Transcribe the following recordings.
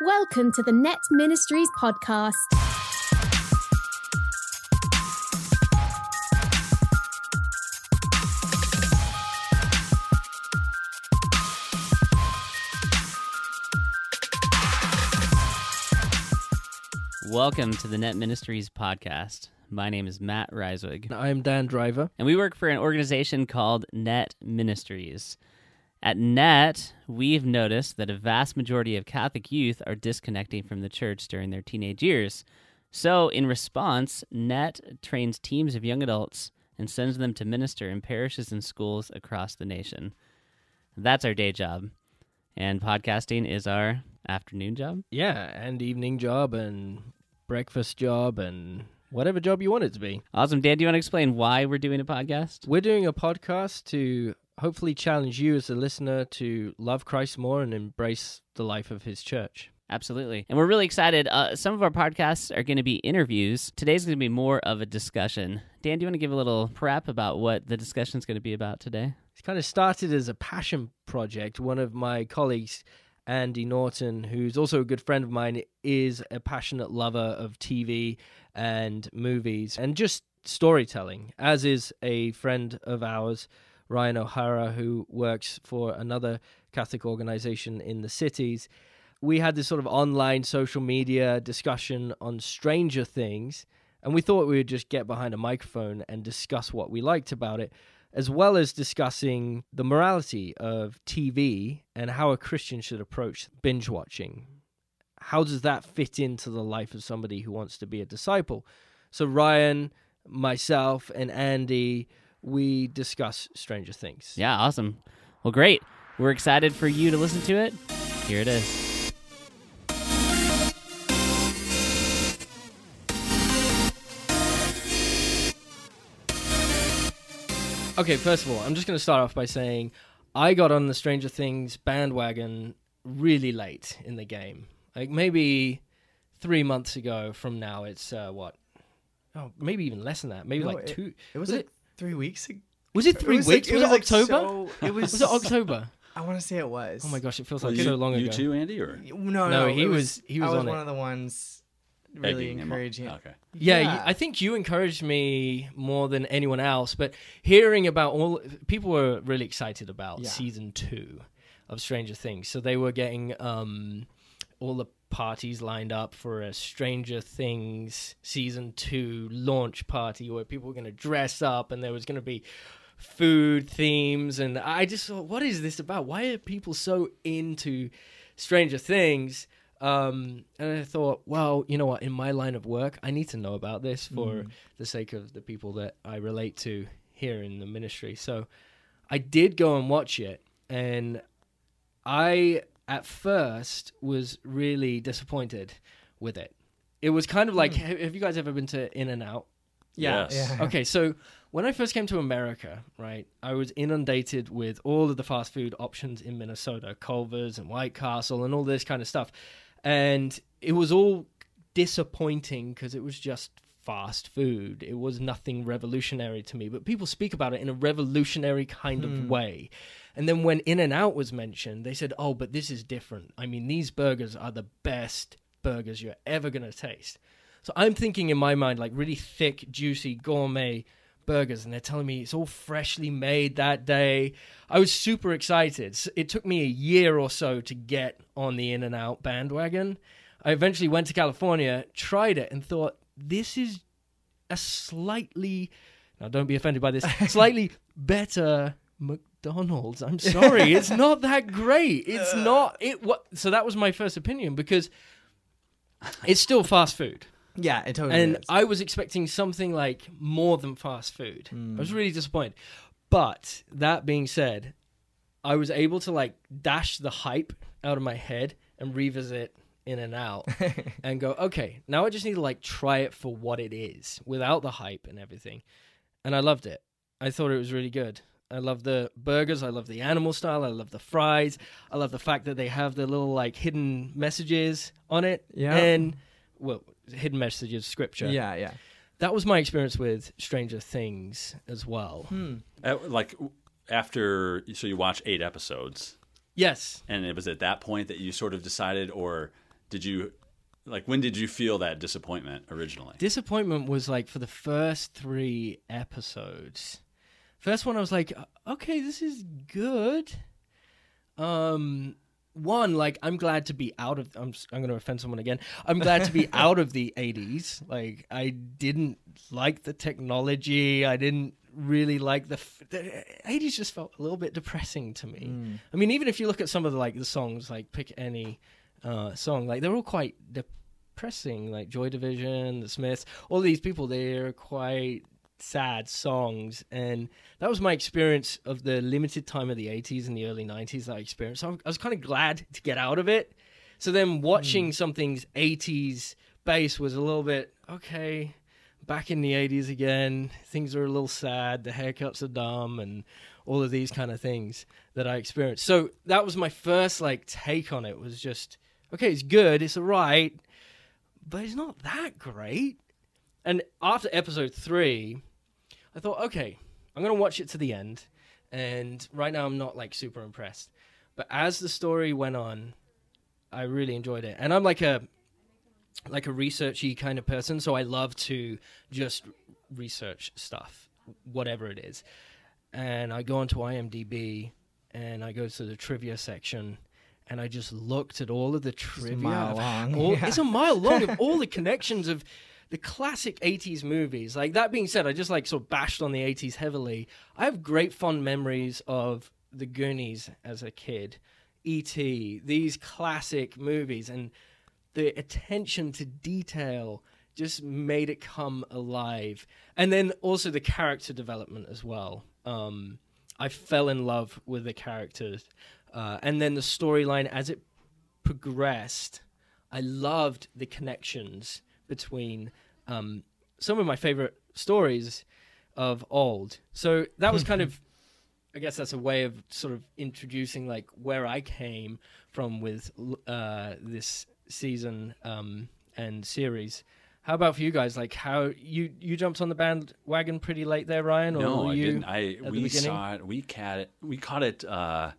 Welcome to the Net Ministries podcast. Welcome to the Net Ministries podcast. My name is Matt Reiswig, I'm Dan Driver. and we work for an organization called Net Ministries. At Net, we've noticed that a vast majority of Catholic youth are disconnecting from the church during their teenage years. So, in response, Net trains teams of young adults and sends them to minister in parishes and schools across the nation. That's our day job. And podcasting is our afternoon job. Yeah, and evening job and breakfast job and whatever job you want it to be. Awesome. Dan, do you want to explain why we're doing a podcast? We're doing a podcast to hopefully challenge you as a listener to love Christ more and embrace the life of his church. Absolutely. And we're really excited. Uh, some of our podcasts are going to be interviews. Today's going to be more of a discussion. Dan, do you want to give a little prep about what the discussion is going to be about today? It kind of started as a passion project. One of my colleagues, Andy Norton, who's also a good friend of mine, is a passionate lover of TV and movies and just storytelling, as is a friend of ours, Ryan O'Hara, who works for another Catholic organization in the cities. We had this sort of online social media discussion on Stranger Things, and we thought we would just get behind a microphone and discuss what we liked about it as well as discussing the morality of TV and how a Christian should approach binge watching. How does that fit into the life of somebody who wants to be a disciple? So, Ryan, myself, and Andy, we discuss Stranger Things. Yeah, awesome. Well, great. We're excited for you to listen to it. Here it is. Okay, first of all, I'm just going to start off by saying I got on the Stranger Things bandwagon really late in the game. Like maybe three months ago from now, it's uh, what? Oh, maybe even less than that. Maybe No, like it- two. It was, Was like three weeks. ago. Was it three was like- weeks? was, it like October? so- it was. was it October? I want to say it was. Oh my gosh, it feels like you, so long you ago. too, Andy, or No, no, No, he it was- he was I was on one it. of the ones really egging encouraging it. Okay. Yeah, Yeah. I think you encouraged me more than anyone else. But hearing about all, people were really excited about Yeah. season two of Stranger Things. So they were getting um, all the parties lined up for a Stranger Things season two launch party where people were going to dress up and there was going to be food themes. And I just thought, what is this about? Why are people so into Stranger Things? Um, and I thought, well, you know what? In my line of work, I need to know about this for Mm. the sake of the people that I relate to here in the ministry. So I did go and watch it, and I at first was really disappointed with it. It was kind of like, have have you guys ever been to In and Out? Yes. Yeah. Okay, so when I first came to America, right, I was inundated with all of the fast food options in Minnesota, Culver's and White Castle and all this kind of stuff. And it was all disappointing because it was just fast food. It was nothing revolutionary to me, but people speak about it in a revolutionary kind of Hmm. way. And then when In and Out was mentioned, they said, "Oh, but this is different. I mean, these burgers are the best burgers you're ever going to taste." So I'm thinking in my mind like really thick, juicy, gourmet burgers, and they're telling me it's all freshly made that day. I was super excited. It took me a year or so to get on the In and Out bandwagon. I eventually went to California, tried it, and thought this is a slightly now don't be offended by this slightly better McDonald's. I'm sorry, it's not that great. It's not it. What? So that was my first opinion because it's still fast food. Yeah, it totally And is. I was expecting something like more than fast food. Hmm. I was really disappointed. But that being said, I was able to like dash the hype out of my head and revisit in and out and go, okay, now I just need to like try it for what it is without the hype and everything. And I loved it. I thought it was really good. I love the burgers. I love the animal style. I love the fries. I love the fact that they have the little like hidden messages on it. Yeah. And well, hidden messages, scripture. yeah, yeah. That was my experience with Stranger Things as well. Hmm. Uh, like after, so you watch eight episodes, Yes. and it was at that point that you sort of decided, or did you like when did you feel that disappointment originally? Disappointment was like for the first three episodes. First one, I was like, okay, this is good. Um, one, like, I'm glad to be out of. I'm I'm going to offend someone again. I'm glad to be out of the '80s. Like, I didn't like the technology. I didn't really like the, f- the 80s. Just felt a little bit depressing to me. Mm. I mean, even if you look at some of the like the songs, like pick any uh, song, like they're all quite depressing. Like Joy Division, The Smiths, all these people, they're quite sad songs, and that was my experience of the limited time of the '80s and the early '90s that I experienced. So I was kind of glad to get out of it. So then watching hmm. something's '80s base was a little bit okay. Back in the '80s again, things are a little sad. The haircuts are dumb, and all of these kind of things that I experienced. So that was my first like take on it. Was just okay. It's good. It's alright, but it's not that great. And after episode three, I thought, okay, I'm gonna watch it to the end. And right now, I'm not like super impressed. But as the story went on, I really enjoyed it. And I'm like a like a researchy kind of person, so I love to just research stuff, whatever it is. And I go onto IMDb and I go to the trivia section and I just looked at all of the trivia. It's a mile long, all- yeah. It's a mile long of all the connections of the classic 80s movies. Like that being said, I just like sort of bashed on the 80s heavily. I have great fond memories of The Goonies as a kid, E.T., these classic movies, and the attention to detail just made it come alive. And then also the character development as well. Um, I fell in love with the characters. Uh, and then the storyline as it progressed, I loved the connections between um, some of my favorite stories of old. So that was kind of, I guess that's a way of sort of introducing like where I came from with uh, this season um, and series. How about for you guys? Like how you you jumped on the bandwagon pretty late there, Ryan? Or No, I you didn't. I we saw it. We caught it. We caught it uh,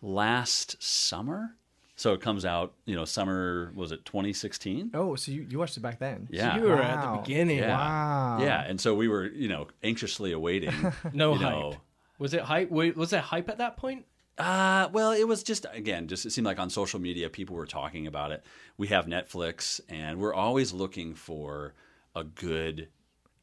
last summer. So it comes out. You know, summer was it 2016? Oh, so you, you watched it back then? Yeah. You were at the beginning. Yeah. Wow. Yeah, and so we were, you know, anxiously awaiting. No you hype. know, Was it hype? wa- Was it hype at that point? Uh, well, it was just again, just it seemed like on social media people were talking about it. We have Netflix, and we're always looking for a good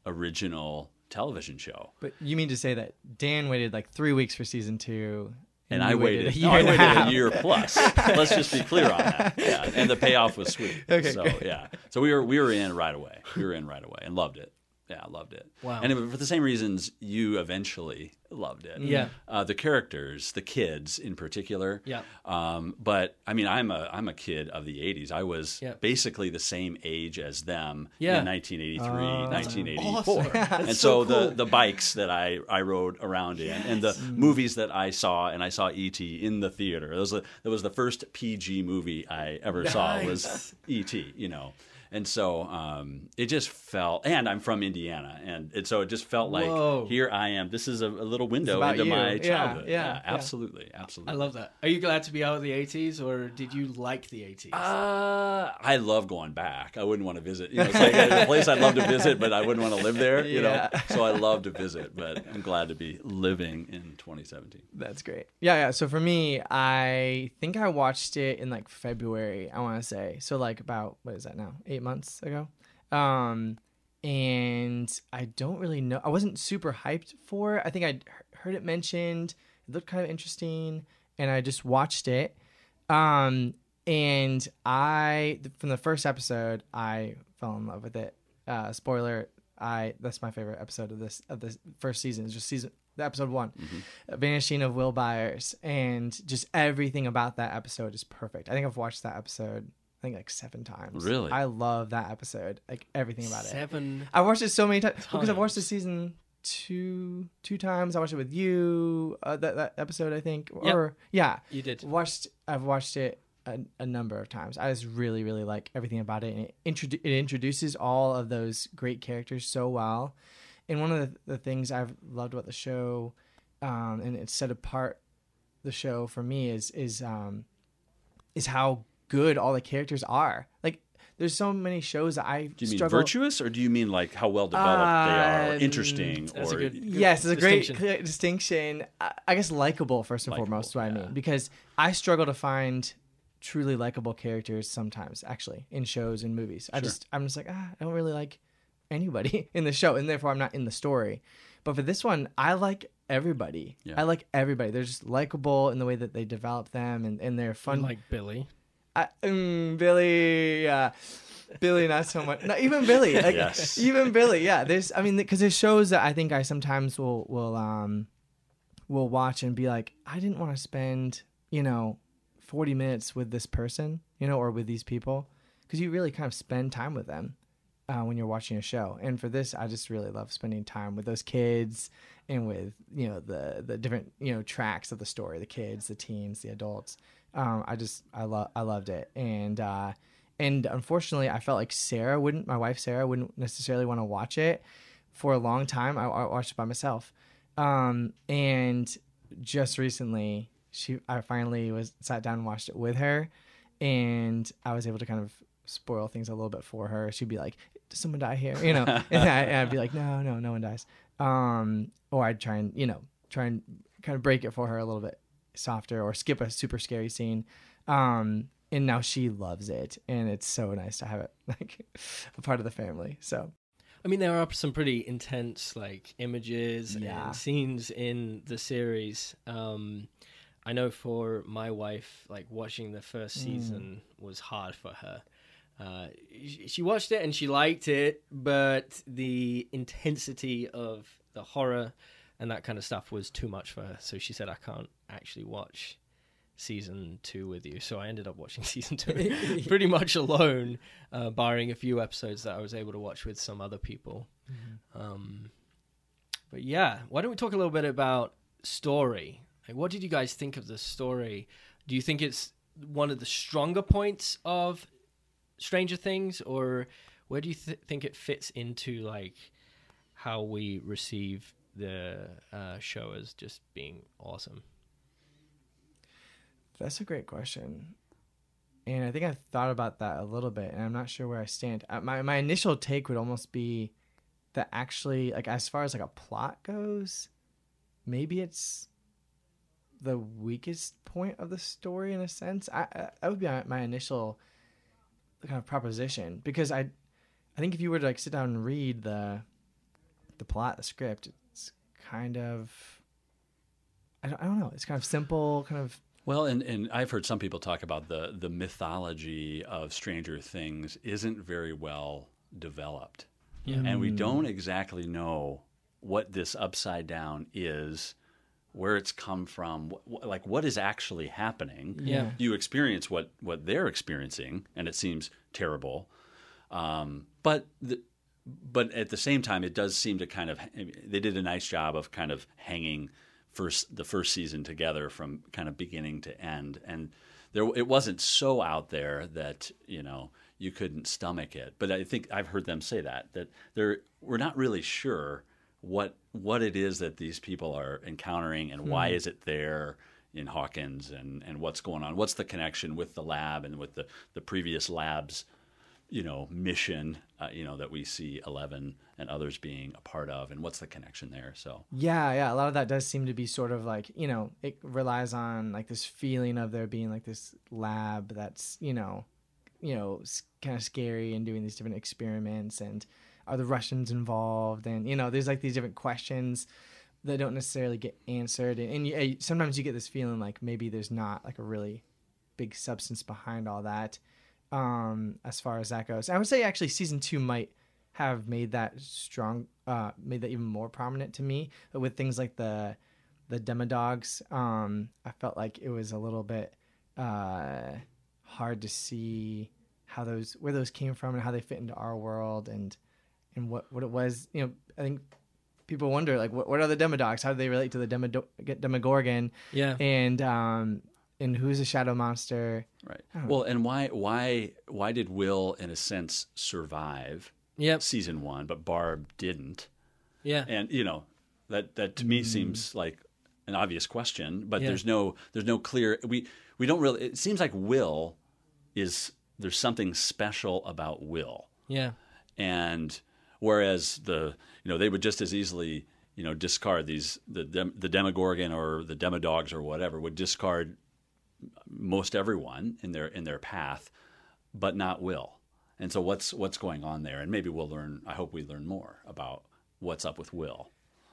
original television show. But you mean to say that Dan waited like three weeks for season two, And I waited, a year no, I waited half. a year plus. Let's just be clear on that. Yeah, and the payoff was sweet. Okay, so great. yeah, so we were we were in right away. We were in right away and loved it. Yeah, I loved it. Wow. And it, for the same reasons you eventually loved it. Yeah. Uh, the characters, the kids in particular. Yeah. Um, but I mean, I'm a I'm a kid of the '80s. I was Yeah. basically the same age as them Yeah. in 1983, Oh. 1984. awesome. and so, so the cool. the bikes that I I rode around in, and the movies that I saw, and I saw E.T. in the theater. That was the, that was the first PG movie I ever saw was E.T. You know. And so um, it just felt, and I'm from Indiana, and it, so it just felt like Whoa. here I am. This is a, a little window into you. my Yeah, childhood. yeah, yeah. absolutely, absolutely. I love that. Are you glad to be out of the 80s or did you like the 80s? Uh, I love going back. I wouldn't want to visit. You know, it's like a place I'd love to visit, but I wouldn't want to live there. You Yeah. know, so I love to visit, but I'm glad to be living in 2017. That's great. Yeah, yeah. So for me, I think I watched it in like February, I want to say. So like about what is that now? 8 months ago. Um and I don't really know. I wasn't super hyped for it. I think I'd heard it mentioned. It looked kind of interesting and I just watched it. Um and I from the first episode, I fell in love with it. Uh spoiler, I that's my favorite episode of this of this first season. It's just season the episode 1. Vanishing of Will Byers, and just everything about that episode is perfect. I think I've watched that episode, I think like seven times. Really? I love that episode, like everything about it. Seven. I watched it so many times because I've watched the season two two times. I watched it with you uh, that that episode, I think, Yep. or yeah, You did. watched. I've watched it a, a number of times. I just really really like everything about it, and it, introdu- it introduces all of those great characters so well. And one of the, the things I've loved about the show, um, and it set apart the show for me is is um, is how good all the characters are. Like there's so many shows that I Do you mean struggle. virtuous, or do you mean like how well developed they are, Um, interesting, that's a or good- Yes, it's a great distinction. clear distinction. I, I guess likable first and Likeable, foremost. is What I mean because I struggle to find truly likable characters sometimes. Actually, in shows and movies, I Sure. just I'm just like ah, I don't really like anybody in the show, and therefore I'm not in the story. But for this one, I like everybody. Yeah. I like everybody. They're just likable in the way that they develop them, and, and they're fun. Like Billy. I, mm, Billy, yeah, Billy, not so much. Not even Billy. Like, Yes. even Billy. Yeah, there's. I mean, because there's shows that I think I sometimes will will um will watch and be like, I didn't want to spend you know forty minutes with this person, you know, or with these people, because you really kind of spend time with them uh, when you're watching a show. And for this, I just really love spending time with those kids and with you know the the different you know tracks of the story, the kids, the teens, the adults. Um, I just I love I loved it, and uh, and unfortunately, I felt like Sarah wouldn't, my wife Sarah wouldn't necessarily want to watch it for a long time. I, I watched it by myself, um, and just recently, she I finally was sat down and watched it with her, and I was able to kind of spoil things a little bit for her. She'd be like, "Does someone die here?" You know, and, I, would be like, "No, no, no one dies." Um, or I'd try and you know try and kind of break it for her a little bit softer, or skip a super scary scene. Um, and now she loves it, and it's so nice to have it like a part of the family. So I mean, there are some pretty intense like images Yeah. and scenes in the series. Um, I know for my wife, like watching the first season was hard for her. Uh, she watched it and she liked it, but the intensity of the horror and that kind of stuff was too much for her. So she said, "I can't actually watch season two with you." So I ended up watching season two pretty much alone, uh, barring a few episodes that I was able to watch with some other people. Um, but yeah, why don't we talk a little bit about story? Like, what did you guys think of the story? Do you think it's one of the stronger points of Stranger Things, or where do you th- think it fits into like how we receive the uh, show as just being awesome? That's a great question. And I think I've thought about that a little bit, and I'm not sure where I stand. Uh, my my initial take would almost be that actually, like as far as like a plot goes, maybe it's the weakest point of the story in a sense. I, I that would be my, initial kind of proposition because I I think if you were to like sit down and read the the plot, the script, kind of I don't, I don't know. It's kind of simple, kind of Well, and, and I've heard some people talk about the the mythology of Stranger Things isn't very well developed, and we don't exactly know what this upside down is, where it's come from, wh- wh- like what is actually happening. Yeah. you experience what what they're experiencing, and it seems terrible. Um, but the, but at the same time, it does seem to kind of they did a nice job of kind of hanging first the first season together from kind of beginning to end, and there it wasn't so out there that you know you couldn't stomach it. But I think I've heard them say that that they're we're not really sure what what it is that these people are encountering and why hmm. is it there in Hawkins and and what's going on? What's the connection with the lab and with the the previous labs you know mission uh, you know that we see 11 and others being a part of and what's the connection there so Yeah, yeah. A lot of that does seem to be sort of like, you know, it relies on like this feeling of there being like this lab that's, you know, you know, kind of scary and doing these different experiments and are the Russians involved and you know, there's like these different questions that don't necessarily get answered and, and you, sometimes you get this feeling like maybe there's not like a really big substance behind all that um as far as that goes. I would say actually season 2 might have made that strong uh made that even more prominent to me but with things like the the demodogs um i felt like it was a little bit uh hard to see how those where those came from and how they fit into our world and and what what it was you know i think people wonder like what, what are the demodogs how do they relate to the Demodo- demogorgon Yeah. and um and who's a shadow monster right well and why why why did will in a sense survive Yep. season one but barb didn't Yeah. and you know that that to me mm. seems like an obvious question but Yeah. there's no there's no clear we we don't really it seems like will is there's something special about Will Yeah. and whereas the you know they would just as easily you know discard these the dem, the demogorgon or the demodogs or whatever would discard most everyone in their in their path but not will and so what's what's going on there and maybe we'll learn i hope we learn more about what's up with will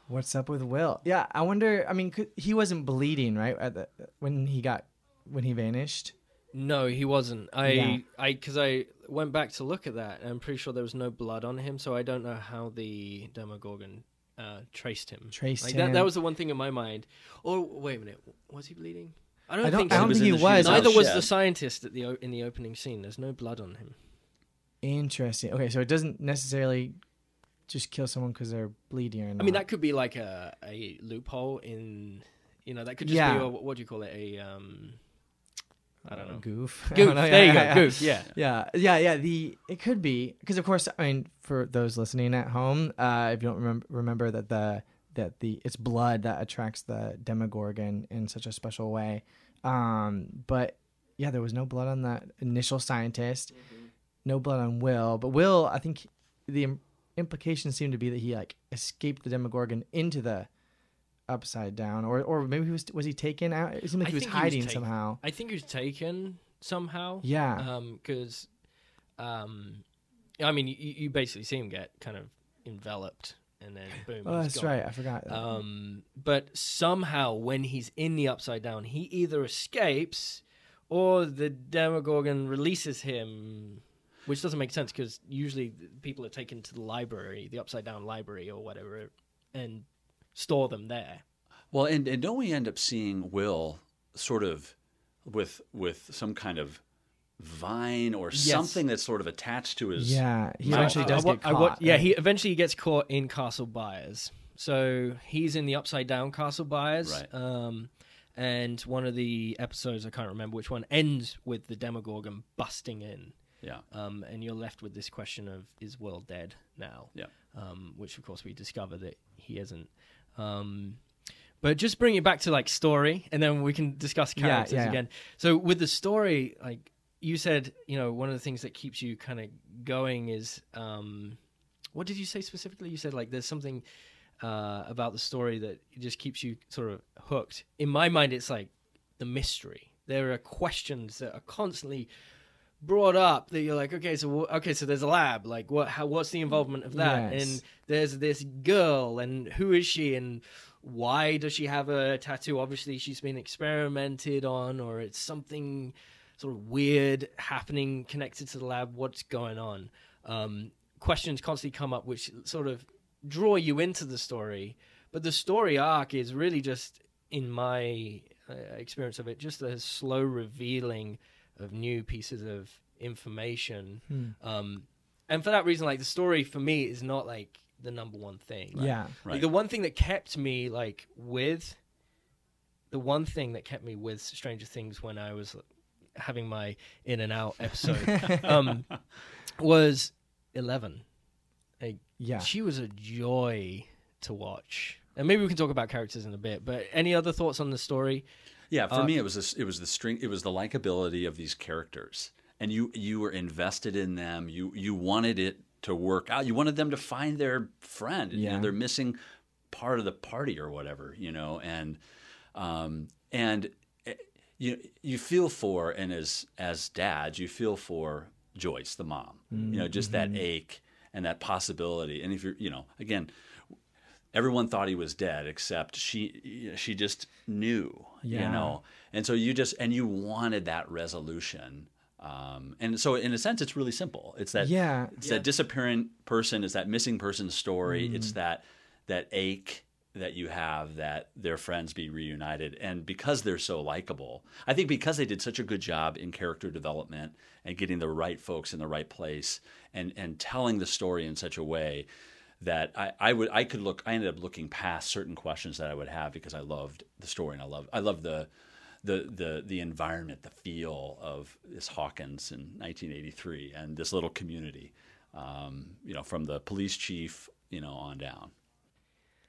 What's up with Will? Yeah, I wonder. I mean, could, he wasn't bleeding, right? At the, when he got when he vanished. No, he wasn't. I, Yeah. I, because I went back to look at that, and I'm pretty sure there was no blood on him, so I don't know how the Demogorgon uh, traced him. Traced like him. That, that was the one thing in my mind. Oh, wait a minute, was he bleeding? I don't, I don't. think I don't was think he was. Neither was the scientist at the o- in the opening scene. There's no blood on him. Interesting. Okay, so it doesn't necessarily just kill someone because they're bleeding or not. I mean, that could be like a, a loophole in, you know, that could just Yeah. be a, what do you call it? A um, I don't know. goof. Goof. don't know. There Yeah, you go. yeah, yeah. Goof. Yeah. Yeah, yeah, yeah. The it could be because, of course, I mean, for those listening at home, uh, if you don't remember, remember that the that the it's blood that attracts the Demogorgon in such a special way. Um, but yeah, there was no blood on that initial scientist, no blood on Will. But Will, I think the im- implications seem to be that he like escaped the Demogorgon into the upside down, or or maybe he was was he taken out? It seemed like I he was think he was hiding somehow. I think he was taken somehow. Yeah. because um, I mean, you, you basically see him get kind of enveloped, and then boom. Oh, that's gone. right. I forgot. that. Um, but somehow, when he's in the upside down, he either escapes or the Demogorgon releases him, which doesn't make sense because usually people are taken to the library, the upside down library or whatever, and store them there. Well, and, and don't we end up seeing Will sort of with with some kind of vine or Yes. something that's sort of attached to his yeah, he Mouth. eventually does I, get I caught. wa- yeah, right? he eventually gets caught in Castle Byers. So he's in the upside down Castle Byers. Right. Um, and one of the episodes, I can't remember which one, ends with the Demogorgon busting in. yeah Um, and you're left with this question of is Will dead now? Yeah. Um, which of course we discover that he isn't. Um, but just bring it back to like story, and then we can discuss Yeah, characters yeah, yeah. again. So with the story, like you said, you know, one of the things that keeps you kind of going is, um, what did you say specifically? You said like there's something uh, about the story that just keeps you sort of hooked. In my mind, it's like the mystery. There are questions that are constantly brought up that you're like, okay, so okay, so there's a lab. Like, what? How? What's the involvement of that? Yes. And there's this girl, and who is she? And why does she have a tattoo? Obviously, she's been experimented on, or it's something sort of weird happening connected to the lab. What's going on? Um, questions constantly come up, which sort of draw you into the story. But the story arc is really just, in my uh, experience of it, just a slow revealing of new pieces of information. Hmm. Um, and for that reason, like the story for me is not like the number one thing. Like, Yeah. Right. like, the one thing that kept me like with the one thing that kept me with Stranger Things when I was having my in and out episode um, was Eleven. Like, Yeah. she was a joy to watch. And maybe we can talk about characters in a bit. But any other thoughts on the story? Yeah, for Uh, me, it was this, it was the string, it was the likability of these characters, and you you were invested in them. You you wanted it to work out. You wanted them to find their friend. You Yeah. know, they're missing part of the party or whatever. You know, and um and you you feel for and as as dads, you feel for Joyce, the mom. You know, just that ache and that possibility. And if you're, you know, again, everyone thought he was dead except she she just knew you know and so you just and you wanted that resolution um, and so in a sense it's really simple it's that Yeah. it's that disappearing person it's that missing person story it's that that ache that you have that their friends be reunited. And because they're so likable i think because they did such a good job in character development and getting the right folks in the right place and and telling the story in such a way that I, I would I could look I ended up looking past certain questions that I would have because I loved the story and I love I love the the the the environment the feel of this Hawkins in 1983 and this little community um, you know from the police chief you know on down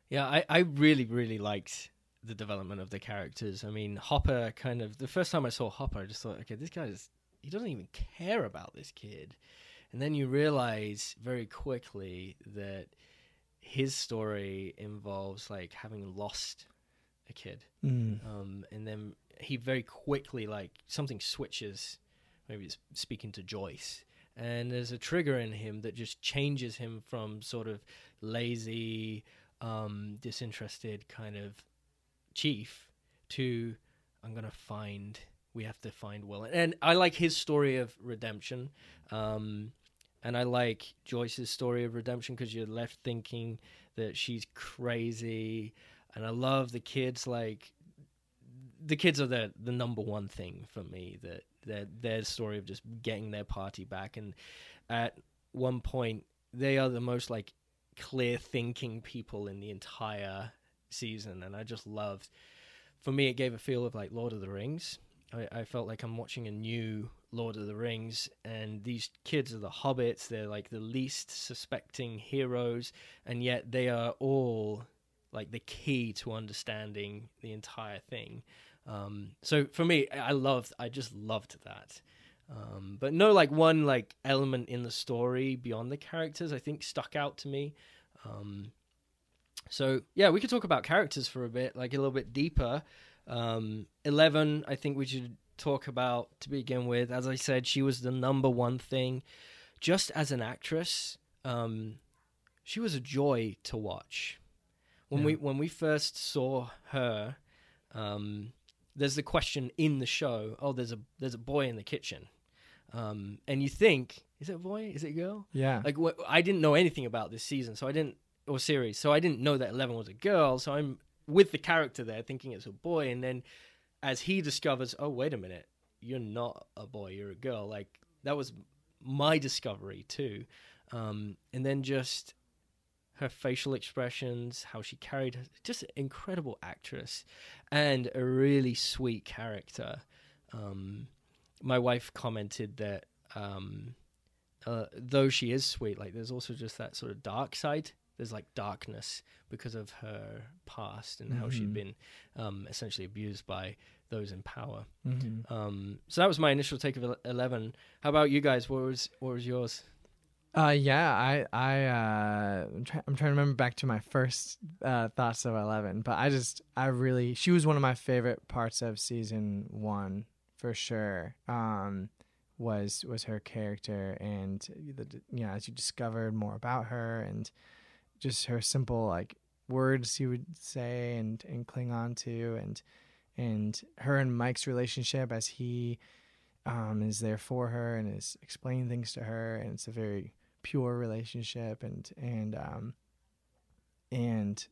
Yeah, I, I really, really liked the development of the characters. I mean, Hopper kind of the first time I saw Hopper, I just thought, okay, this guy's he doesn't even care about this kid. And then you realize very quickly that his story involves like having lost a kid. Mm. Um, and then he very quickly like something switches. Maybe it's speaking to Joyce, and there's a trigger in him that just changes him from sort of lazy, um, disinterested kind of chief to I'm gonna find. We have to find Will, and I like his story of redemption, um, and I like Joyce's story of redemption because you're left thinking that she's crazy, and I love the kids. Like the kids are the the number one thing for me. That their their story of just getting their party back, and at one point they are the most like clear thinking people in the entire season, and I just loved. For me, it gave a feel of like Lord of the Rings. I, I felt like I'm watching a new Lord of the Rings, and these kids are the hobbits. They're like the least suspecting heroes, and yet they are all like the key to understanding the entire thing. Um, so for me, I loved, I just loved that. Um, but no, like one like element in the story beyond the characters, I think stuck out to me. Um, so yeah, we could talk about characters for a bit, like a little bit deeper. Um, Eleven, I think we should talk about to begin with. As I said, she was the number one thing. Just as an actress, um, she was a joy to watch. When Yeah. we when we first saw her, um, there's the question in the show. Oh, there's a there's a boy in the kitchen, um, and you think, is it a boy? Is it a girl? Yeah. Like wh- I didn't know anything about this season, so I didn't or series, so I didn't know that Eleven was a girl. So I'm with the character there, thinking it's a boy, and then as he discovers, oh wait a minute, you're not a boy, you're a girl. Like that was my discovery too, um, and then just her facial expressions, how she carried, her, just an incredible actress, and a really sweet character. Um, my wife commented that um, uh, though she is sweet, like there's also just that sort of dark side. There's like darkness because of her past and how she'd Mhm. been um, essentially abused by those in power. Mhm. Um, so that was my initial take of Eleven. How about you guys? What was what was yours? Uh, yeah, I, I, uh, I'm, try- I'm trying to remember back to my first uh, thoughts of Eleven, but I just, I really, she was one of my favorite parts of season one for sure. Um, was was her character and the, you know, as you discovered more about her and just her simple like words you would say and and cling on to and and her and Mike's relationship as he um, is there for her and is explaining things to her and it's a very pure relationship and and um and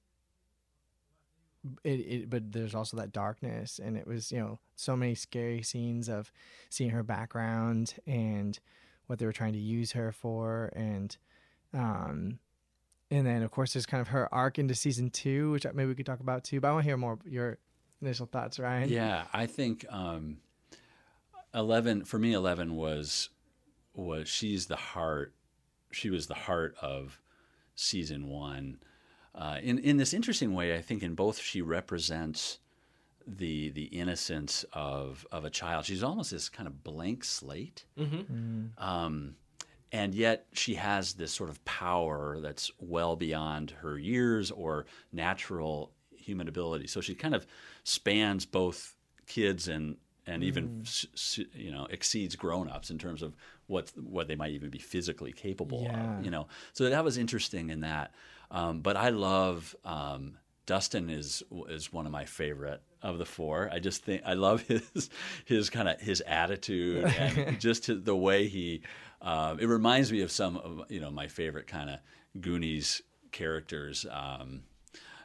it, it but there's also that darkness and it was you know so many scary scenes of seeing her background and what they were trying to use her for and um and then of course there's kind of her arc into season two which maybe we could talk about too but i want to hear more your initial thoughts ryan Yeah, I think um, eleven for me. Eleven was was she's the heart. She was the heart of season one. Uh, in in this interesting way, I think in both she represents the the innocence of of a child. She's almost this kind of blank slate. Mm-hmm. Um, and yet she has this sort of power that's well beyond her years or natural human ability. So she kind of spans both kids and and even s- s- you know exceeds grown-ups in terms of what what they might even be physically capable Yeah. of. You know, so that was interesting in that. Um, but I love um, Dustin is is one of my favorite of the four. I just think I love his his kind of his attitude and just his, the way he. Um, it reminds me of some of you know my favorite kind of Goonies characters. Um,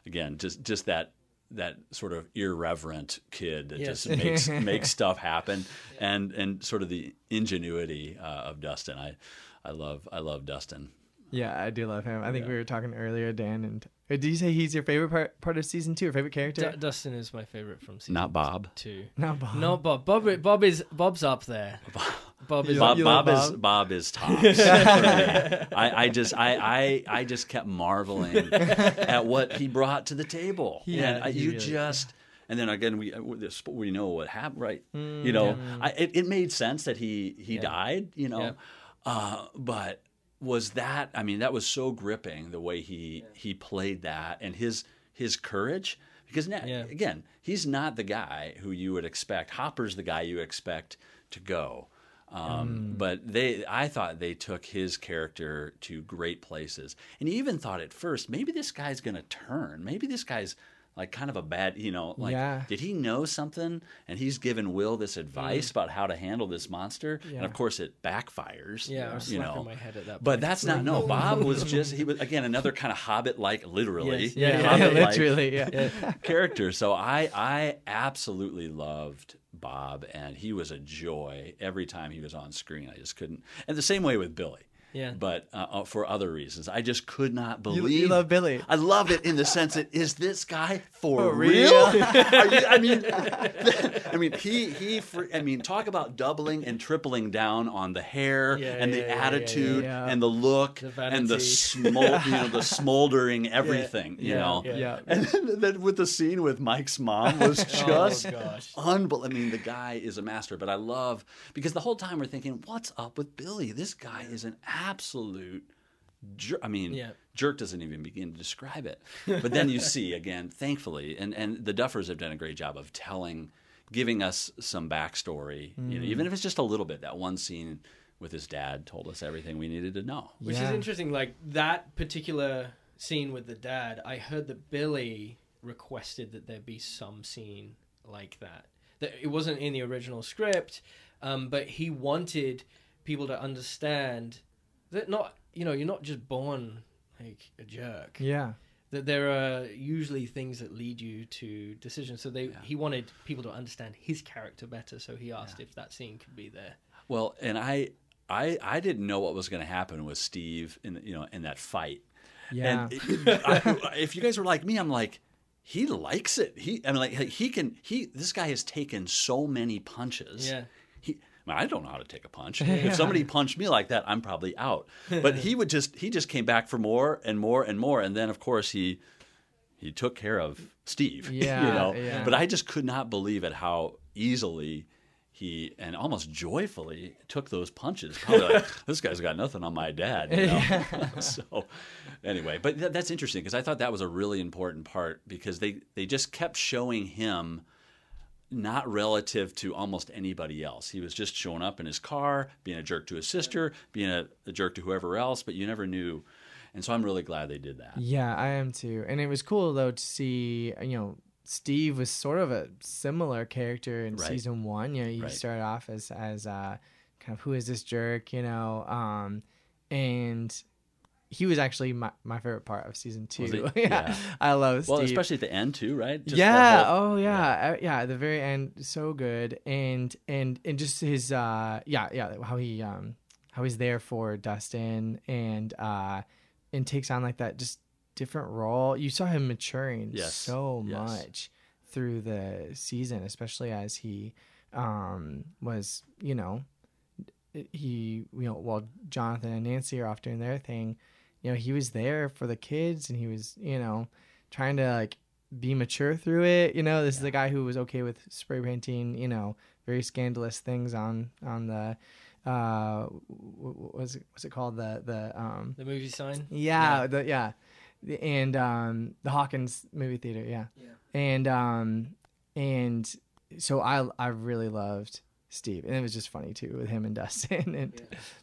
again, just just that that sort of irreverent kid that Yes. just makes makes stuff happen, and and sort of the ingenuity uh, of Dustin. I I love I love Dustin. Yeah, I do love him. I think Yeah. we were talking earlier, Dan. And did you say he's your favorite part, part of season two, or favorite character? D- Dustin is my favorite from season Not Bob. two. Not Bob. No, Bob. Bob. Bob is Bob's up there. Bob is. You Bob, Bob is Bob? Bob is tops. for me. I, I just I, I I just kept marveling at what he brought to the table. Yeah, and I, you really- just and then again we uh, we know what happened, right? you know, I, it, it made sense that he he died, you know, Yeah. uh, but was that? I mean, that was so gripping the way he he played that and his his courage. Because now, Yeah. again, he's not the guy who you would expect. Hopper's the guy you expect to go. Um, But they, I thought they took his character to great places, and you even thought at first maybe this guy's going to turn. Maybe this guy's like kind of a bad, you know, like Yeah. did he know something? And he's given Will this advice mm. about how to handle this monster, and of course it backfires. Yeah, I was you know. my head at that But that's not no. Bob was just he was again another kind of hobbit like literally. Yes. Yeah, yeah, literally, yeah. character. So I I absolutely loved Bob, and he was a joy every time he was on screen. I just couldn't. And the same way with Billy. Yeah. But uh, uh, for other reasons, I just could not You, believe. you love Billy. I love it in the sense that is this guy for, For real? real? You- I mean, I mean, he he. fr- I mean, talk about doubling and tripling down on the hair Yeah, and the yeah, yeah, yeah, attitude yeah. and the look The and the smol- you know, the smoldering everything. You know, yeah. Yeah. and then, then with the scene with Mike's mom was just oh unbelievable. I mean, the guy is a master, but I love because the whole time we're thinking, what's up with Billy? This guy is an absolute jerk. I mean, Yeah. jerk doesn't even begin to describe it. But then you see again, thankfully, and and the Duffers have done a great job of telling, giving us some backstory. You know, even if it's just a little bit. That one scene with his dad told us everything we needed to know. Which is interesting. Like that particular scene with the dad, I heard that Billy requested that there be some scene like that. That it wasn't in the original script, um, but he wanted people to understand that not you know you're not just born like a jerk. Yeah. That there are usually things that lead you to decisions. So they he wanted people to understand his character better. So he asked if that scene could be there. Well, and I, I, I didn't know what was going to happen with Steve in you know in that fight. Yeah. And it- I, if you guys were like me, I'm like, he likes it. He, I mean, like he can. He, this guy has taken so many punches. Yeah. I, don't know how to take a punch. If somebody punched me like that, I'm probably out. But he would just, he just came back for more and more and more, and then of course he, he took care of Steve. Yeah, you know. yeah. But I just could not believe at how easily he and almost joyfully took those punches. Probably like this guy's got nothing on my dad. You know? so anyway, but th- that's interesting because I thought that was a really important part because they they just kept showing him not relative to almost anybody else. He was just showing up in his car, being a jerk to his sister, being a, a jerk to whoever else, but you never knew. And so I'm really glad they did that. Yeah, I am too. And it was cool though to see, you know, Steve was sort of a similar character in Right. season one. You know, you Right. started off as as uh, kind of who is this jerk, you know, um, and he was actually my, my favorite part of season two. Yeah. Yeah. I love Steve. Well, especially at the end too, right? Just yeah. whole- oh yeah. Uh, yeah. At the very end, so good. And and and just his uh yeah yeah how he um how he's there for Dustin and uh and takes on like that just different role. You saw him maturing Yes. so Yes. much through the season, especially as he um was you know he you know while Jonathan and Nancy are off doing their thing, you know he was there for the kids and he was you know trying to like be mature through it. You know, this is the guy who was okay with spray painting, you know, very scandalous things on on the uh what was it what's it called the the um The movie sign. yeah, the yeah. The- And um the Hawkins movie theater, yeah. Yeah. And um and so I I really loved Steve. And it was just funny too with him and Dustin and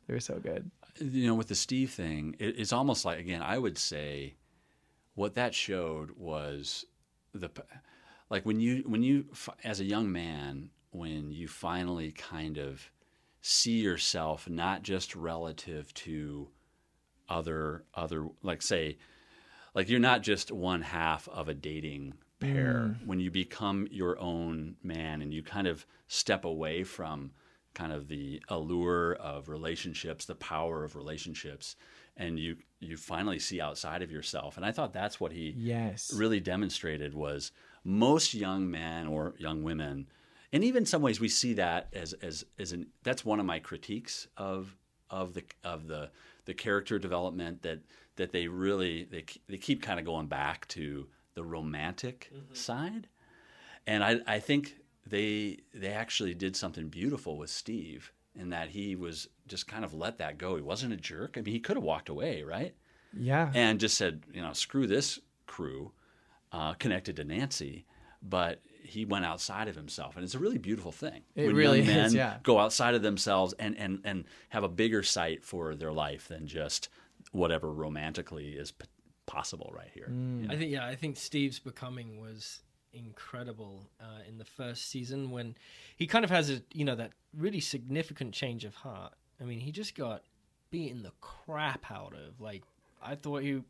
they were so good. You know, with the Steve thing, it, it's almost like again, I would say, what that showed was the, like when you when you as a young man when you finally kind of see yourself not just relative to other other like say like you're not just one half of a dating pair. Mm. When you become your own man and you kind of step away from kind of the allure of relationships the power of relationships and you you finally see outside of yourself. And i thought that's what he Yes. really demonstrated was most young men or young women and even in some ways we see that as as as an that's one of my critiques of of the of the the character development that that they really they they keep kind of going back to the romantic mm-hmm. side. And I, I think they they actually did something beautiful with Steve in that he was just kind of let that go. He wasn't a jerk. I mean, he could have walked away, right? Yeah. And just said, you know, screw this crew, uh, connected to Nancy, but he went outside of himself, and it's a really beautiful thing. It when really young men is, yeah. go outside of themselves and and and have a bigger sight for their life than just whatever romantically is p- possible right here. I think yeah, I think Steve's becoming was incredible uh, in the first season when he kind of has a you know that really significant change of heart. I mean, he just got beaten the crap out of. Like I thought you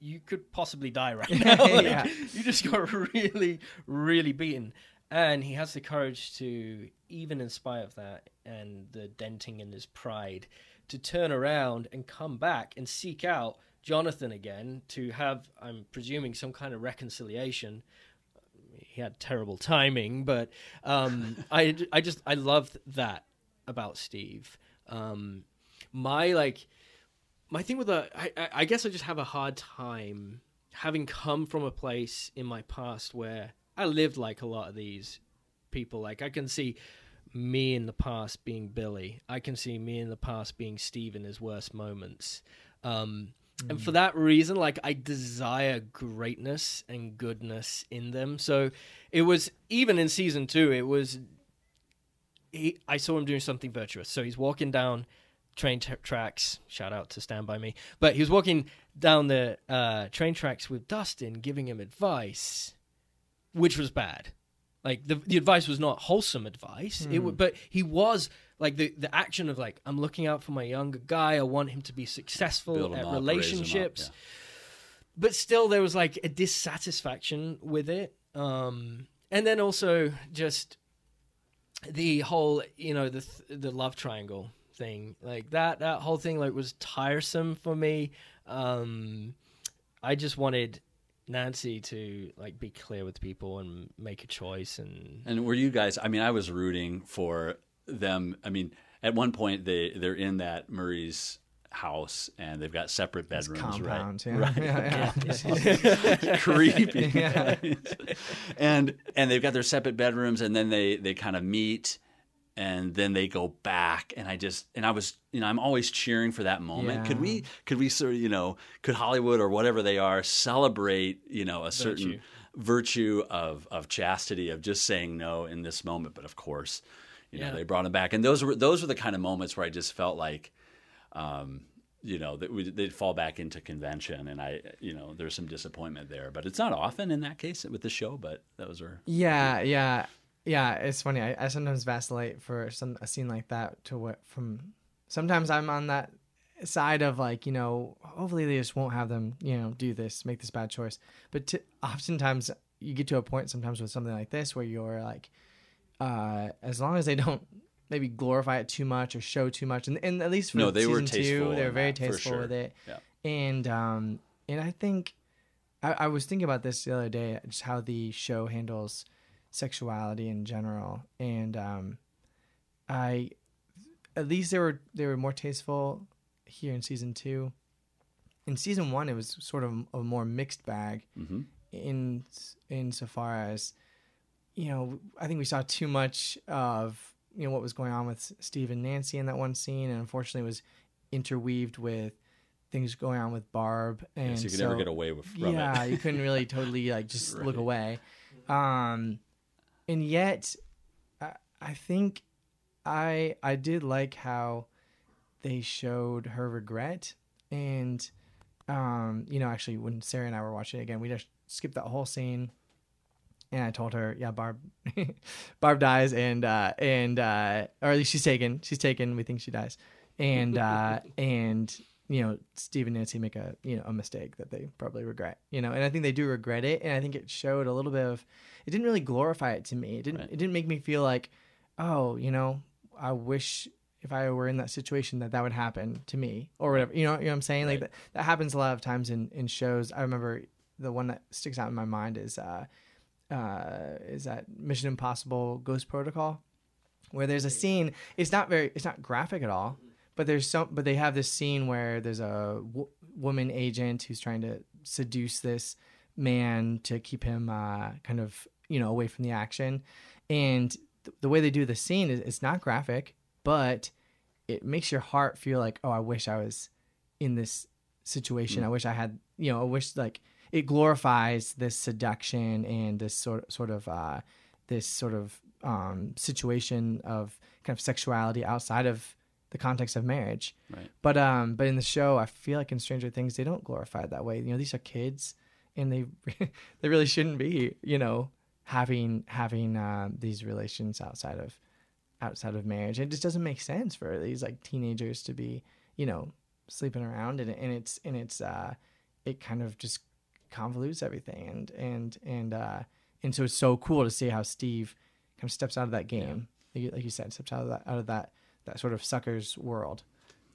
you could possibly die right now. Like, Yeah. You just got really really beaten. And he has the courage to, even in spite of that and the denting in his pride, to turn around and come back and seek out Jonathan again to have, I'm presuming, some kind of reconciliation. He had terrible timing, but um, I, I just I loved that about Steve. Um, my like my thing with the I, I- guess I just have a hard time having come from a place in my past where I lived like a lot of these people. Like I can see me in the past being Billy. I can see me in the past being Steve in his worst moments. Um, And for that reason, like I desire greatness and goodness in them. So it was even in season two, it was he, I saw him doing something virtuous. So he's walking down train t- tracks. Shout out to Stand By Me. But he was walking down the uh, train tracks with Dustin, giving him advice, which was bad. Like the the advice was not wholesome advice. It w- but he was like the the action of like I'm looking out for my younger guy. I want him to be successful at up, raise 'em up, relationships yeah. but still there was like a dissatisfaction with it um and then also just the whole you know the th- the love triangle thing like that that whole thing like was tiresome for me um i just wanted nancy to like be clear with people and make a choice and And were you guys? I mean, I was rooting for them. I mean, at one point they they're in that Murray's house and they've got separate bedrooms, compound, right? yeah. Right. Yeah, creepy. Yeah. and and they've got their separate bedrooms, and then they they kind of meet, and then they go back. And I just and I was you know I'm always cheering for that moment. Could we could we sort of you know could Hollywood or whatever they are celebrate you know a certain virtue of of chastity of just saying no in this moment? But of course, you know Yeah. they brought him back, and those were those were the kind of moments where I just felt like. Um, you know that we, they'd fall back into convention, and I, you know, there's some disappointment there, but it's not often in that case with the show. But those are Yeah, yeah, yeah. It's funny. I, I sometimes vacillate for some a scene like that to what from. Sometimes I'm on that side of like you know, hopefully they just won't have them you know do this, make this bad choice. But to, oftentimes you get to a point sometimes with something like this where you're like, uh, as long as they don't maybe glorify it too much or show too much, and, and at least for No, they were tasteful two, they were very that, tasteful sure. with it Yeah. and um and i think I, I was thinking about this the other day just how the show handles sexuality in general and um i at least they were they were more tasteful here in season two in season one it was sort of a more mixed bag Mhm. in insofar as you know i think we saw too much of you know what was going on with steve and nancy in that one scene and unfortunately it was interweaved with things going on with barb and Yeah, so you could so- never get away with yeah you couldn't really totally like just look away. Um and yet I, I think i i did like how they showed her regret and um you know actually when sarah and i were watching it again we just skipped that whole scene and i told her yeah barb barb dies and uh and uh or at least she's taken she's taken we think she dies. And uh and you know steve and nancy make a you know a mistake that they probably regret you know and i think they do regret it. And i think it showed a little bit of it didn't really glorify it to me. It didn't Right. it didn't make me feel like oh you know i wish if i were in that situation that that would happen to me or whatever you know, you know what i'm saying? Like that, that happens a lot of times in in shows. I remember the one that sticks out in my mind is uh uh is that mission impossible ghost protocol where there's a scene it's not very it's not graphic at all but there's some but they have this scene where there's a w- woman agent who's trying to seduce this man to keep him uh, kind of you know away from the action. And th- the way they do the scene is it's not graphic but it makes your heart feel like oh i wish i was in this situation. I wish i had you know i wish like it glorifies this seduction and this sort sort of uh this sort of um situation of kind of sexuality outside of the context of marriage. Right. but um but in the show i feel like in stranger things they don't glorify it that way. You know these are kids and they they really shouldn't be you know having having uh, these relations outside of outside of marriage. It just doesn't make sense for these like teenagers to be you know sleeping around and, and it's and it's uh it kind of just convolutes everything and and and uh and so it's so cool to see how steve kind of steps out of that game like, you, like you said steps out of that out of that that sort of sucker's world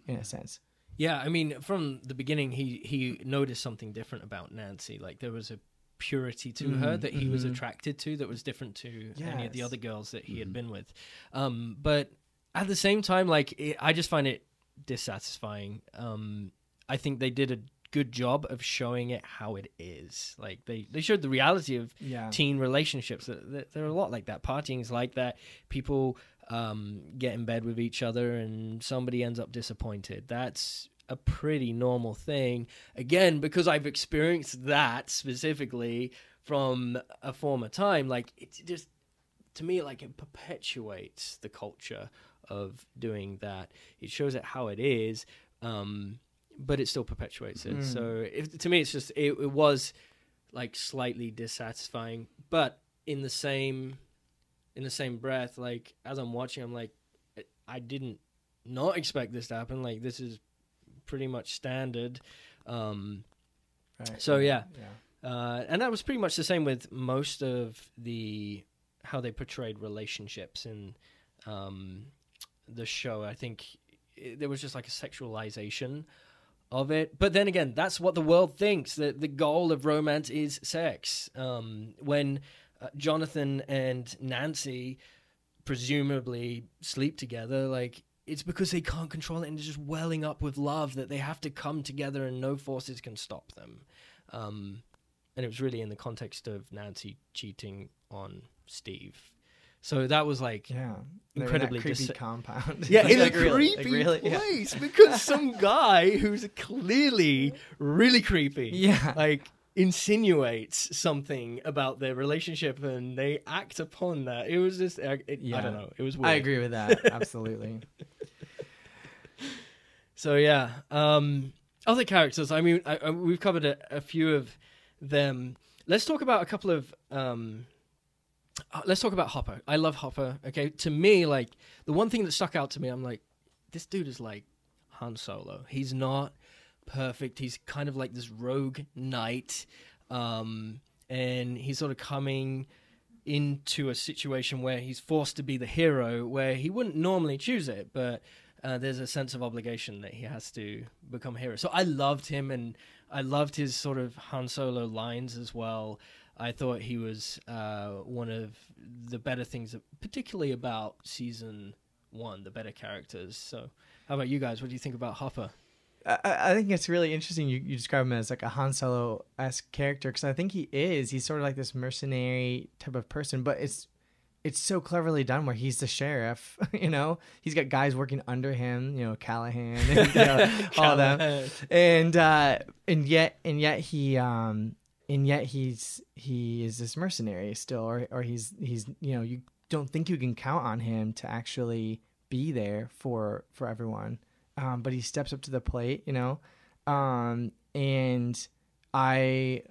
in a sense Yeah, I mean, from the beginning, he he noticed something different about Nancy. Like there was a purity to her Mm, that he was mhm. attracted to that was different to any of the other girls that he had been with. Um, but at the same time, like it, I just find it dissatisfying. Um, I think they did a good job of showing it how it is. Like they they showed the reality of yeah teen relationships. They're a lot like that. Partying is like that. People um, get in bed with each other and somebody ends up disappointed. That's a pretty normal thing. Again, because I've experienced that specifically from a former time, like it's just to me like it perpetuates the culture of doing that. It shows it how it is. Um, but it still perpetuates it. Mm. So if, to me, it's just it, it was like slightly dissatisfying but in the same in the same breath like as i'm watching i'm like i didn't not expect this to happen like this is pretty much standard um right so, yeah. yeah uh and that was pretty much the same with most of the how they portrayed relationships in um the show i think it, there was just like a sexualization of it. But then again, that's what the world thinks that the goal of romance is sex. Um, when uh, Jonathan and Nancy presumably sleep together, like it's because they can't control it and they're just welling up with love that they have to come together and no forces can stop them. Um, and it was really in the context of Nancy cheating on Steve. So that was like yeah They're in incredibly creepy dis- compound yeah, in Like, a really, like, creepy really, yeah. place because some guy who's clearly really creepy, Yeah. like insinuates something about their relationship, and they act upon that. It was just, uh, it, I don't know, it was weird. I agree with that. Absolutely. So yeah, um, other characters. I mean, I, I, we've covered a, a few of them. Let's talk about a couple of. Um, uh, let's talk about Hopper. I love Hopper. Okay, to me, like the one thing that stuck out to me, I'm like, this dude is like Han Solo. He's not perfect. He's kind of like this rogue knight, um, and he's sort of coming into a situation where he's forced to be the hero, where he wouldn't normally choose it, but uh, there's a sense of obligation that he has to become a hero. So I loved him, and I loved his sort of Han Solo lines as well. I thought he was uh, one of the better things, particularly about season one, the better characters. So, how about you guys? What do you think about Hopper? I, I think it's really interesting. You, you describe him as like a Han Solo esque character because I think he is. He's sort of like this mercenary type of person, but it's it's so cleverly done where he's the sheriff. You know, he's got guys working under him. You know, Callahan, and, you know, all them, and uh, and yet and yet he um and yet he's he is this mercenary still, or or he's he's you know you don't think you can count on him to actually be there for for everyone um, but he steps up to the plate, you know. Um, and I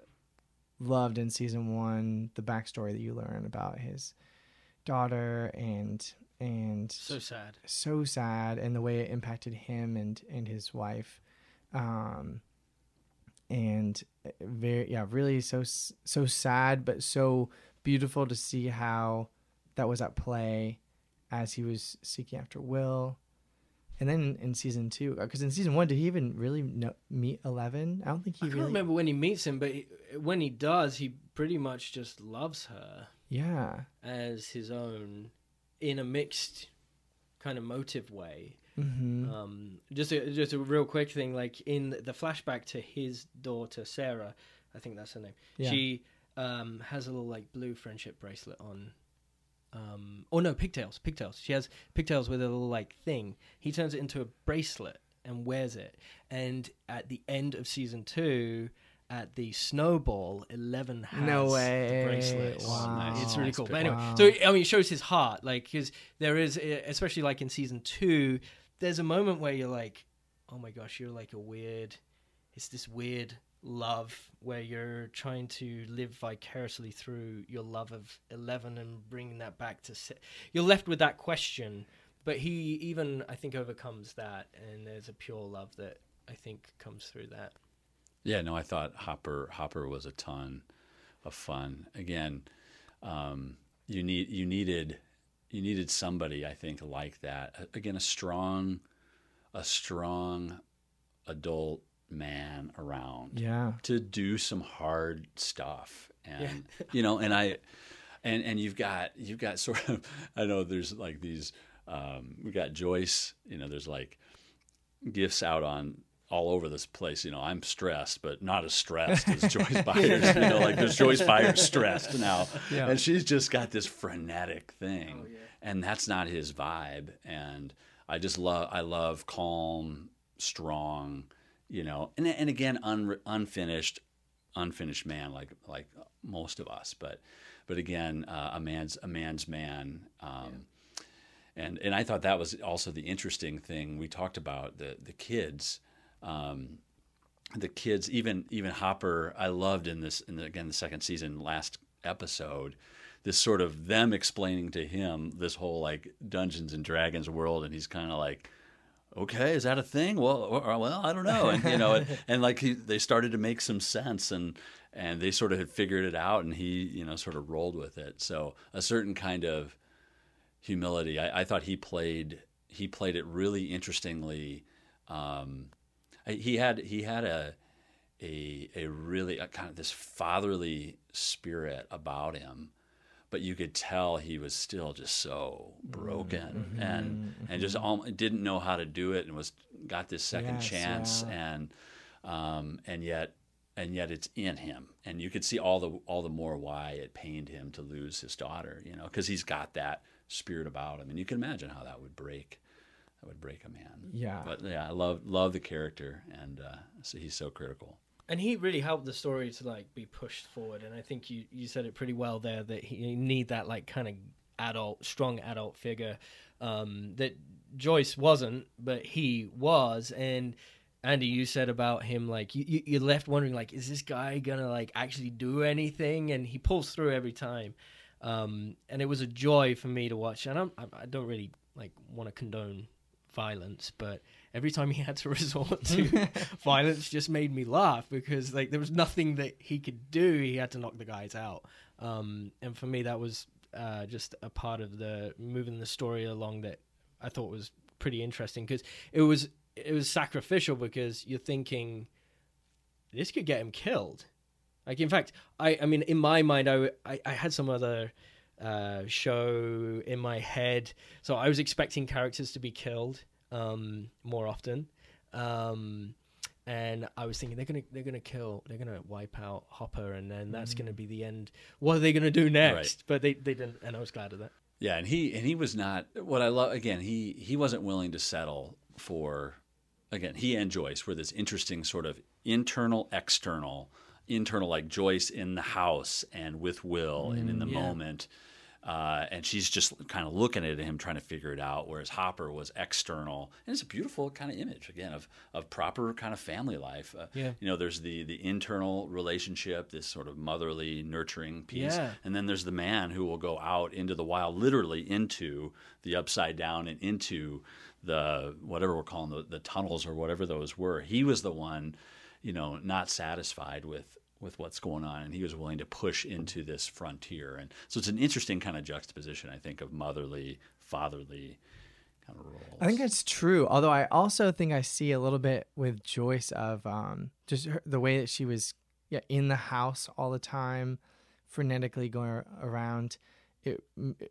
loved in season one the backstory that you learn about his daughter and and So sad. so sad and the way it impacted him and and his wife um and eh, very yeah really so so sad but so beautiful to see how that was at play as he was seeking after will. And then in season two uh, because in season one did he even really know, meet 11 i don't think he I can't really remember when he meets him, but he, when he does, he pretty much just loves her yeah. as his own in a mixed kind of motive way. Hmm Um, just a, just a real quick thing, like in the flashback to his daughter Sarah, I think that's her name. Yeah. She um, has a little like blue friendship bracelet on. Um, or no, pigtails, pigtails. She has pigtails with a little like thing. He turns it into a bracelet and wears it. And at the end of season two, at the snowball, Eleven has No way. the bracelet. Wow. It's really cool. But anyway, Wow. so I mean, it shows his heart, like because there is, eh, especially like in season two, there's a moment where you're like, oh my gosh, you're like a weird. It's this weird love where you're trying to live vicariously through your love of Eleven and bringing that back to. You're left with that question, but he even I think overcomes that, and there's a pure love that I think comes through that. Yeah, no, I thought Hopper Hopper was a ton of fun. Again, um, you need you needed you needed somebody I think like that. Again, a strong a strong adult man around Yeah. to do some hard stuff and you know and i and and you've got you've got sort of i know there's like these um we got joyce you know there's like gifts out on all over this place you know i'm stressed but not as stressed as joyce byers you know like there's joyce byers stressed now. Yeah. and she's just got this frenetic thing. And that's not his vibe. And i just love i love calm strong you know and and again un, unfinished unfinished man like like most of us. But but again uh, a man's a man's man um, and and I thought that was also the interesting thing we talked about the the kids um, the kids even even Hopper I loved in this in the, again the second season last episode this sort of them explaining to him this whole like Dungeons and Dragons world and he's kind of like okay, is that a thing? Well, or- well, I don't know. And you know, and, and like he, they started to make some sense, and and they sort of had figured it out, and he, you know, sort of rolled with it. So a certain kind of humility. I, I thought he played he played it really interestingly. Um, he had he had a a a really a kind of this fatherly spirit about him but you could tell he was still just so broken mm-hmm. Mm-hmm. and and just mm-hmm. al- didn't know how to do it and was got this second Yes, chance yeah. and um, and yet and yet it's in him. And you could see all the all the more why it pained him to lose his daughter you know because he's got that spirit about him. And you can imagine how that would break that would break a man. Yeah. but yeah I love love the character and uh, so he's so critical. And he really helped the story to like be pushed forward and i think you you said it pretty well there that he you need that like kind of adult strong adult figure um that joyce wasn't but he was and andy you said about him like you, you left wondering like is this guy gonna like actually do anything? And he pulls through every time. Um and it was a joy for me to watch and i'm I- i don't really like want to condone violence but every time he had to resort to violence just made me laugh because like there was nothing that he could do. He had to knock the guys out. Um, and for me that was uh, just a part of the moving the story along that i thought was pretty interesting because it was it was sacrificial because you're thinking this could get him killed. Like in fact i i mean in my mind I I had some other uh, show in my head so i was expecting characters to be killed um, more often um, and I was thinking they're gonna they're gonna kill they're gonna wipe out Hopper and then that's gonna be the end. What are they gonna do next? Right. But they they didn't, and I was glad of that. Yeah, and he and he was not what I love again, he he wasn't willing to settle for again, he and Joyce were this interesting sort of internal external internal like Joyce in the house and with Will and in the yeah. moment. Uh, and she's just kind of looking at him, trying to figure it out. Whereas Hopper was external, and it's a beautiful kind of image again of of proper kind of family life. Uh, Yeah. you know, there's the the internal relationship, this sort of motherly, nurturing piece, Yeah. and then there's the man who will go out into the wild, literally into the upside down and into the whatever we're calling the, the tunnels or whatever those were. He was the one, you know, not satisfied with with what's going on, and he was willing to push into this frontier. And so it's an interesting kind of juxtaposition, I think, of motherly, fatherly kind of roles. I think that's true. Although I also think I see a little bit with Joyce of um, just her, the way that she was yeah in the house all the time, frenetically going around. It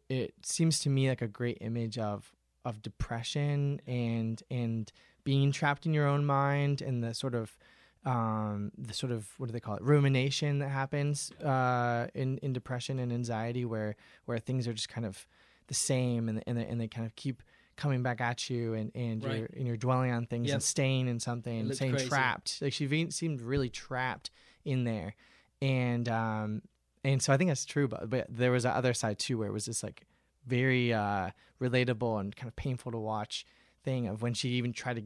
it seems to me like a great image of of depression and and being trapped in your own mind and the sort of um, the sort of what do they call it rumination that happens uh, in in depression and anxiety, where where things are just kind of the same and and they, and they kind of keep coming back at you and and Right. you're and you're dwelling on things Yep. and staying in something and staying crazy. trapped. Like she seemed really trapped in there, and um and so I think that's true. But but there was a other side too where it was this like very uh relatable and kind of painful to watch thing of when she even tried to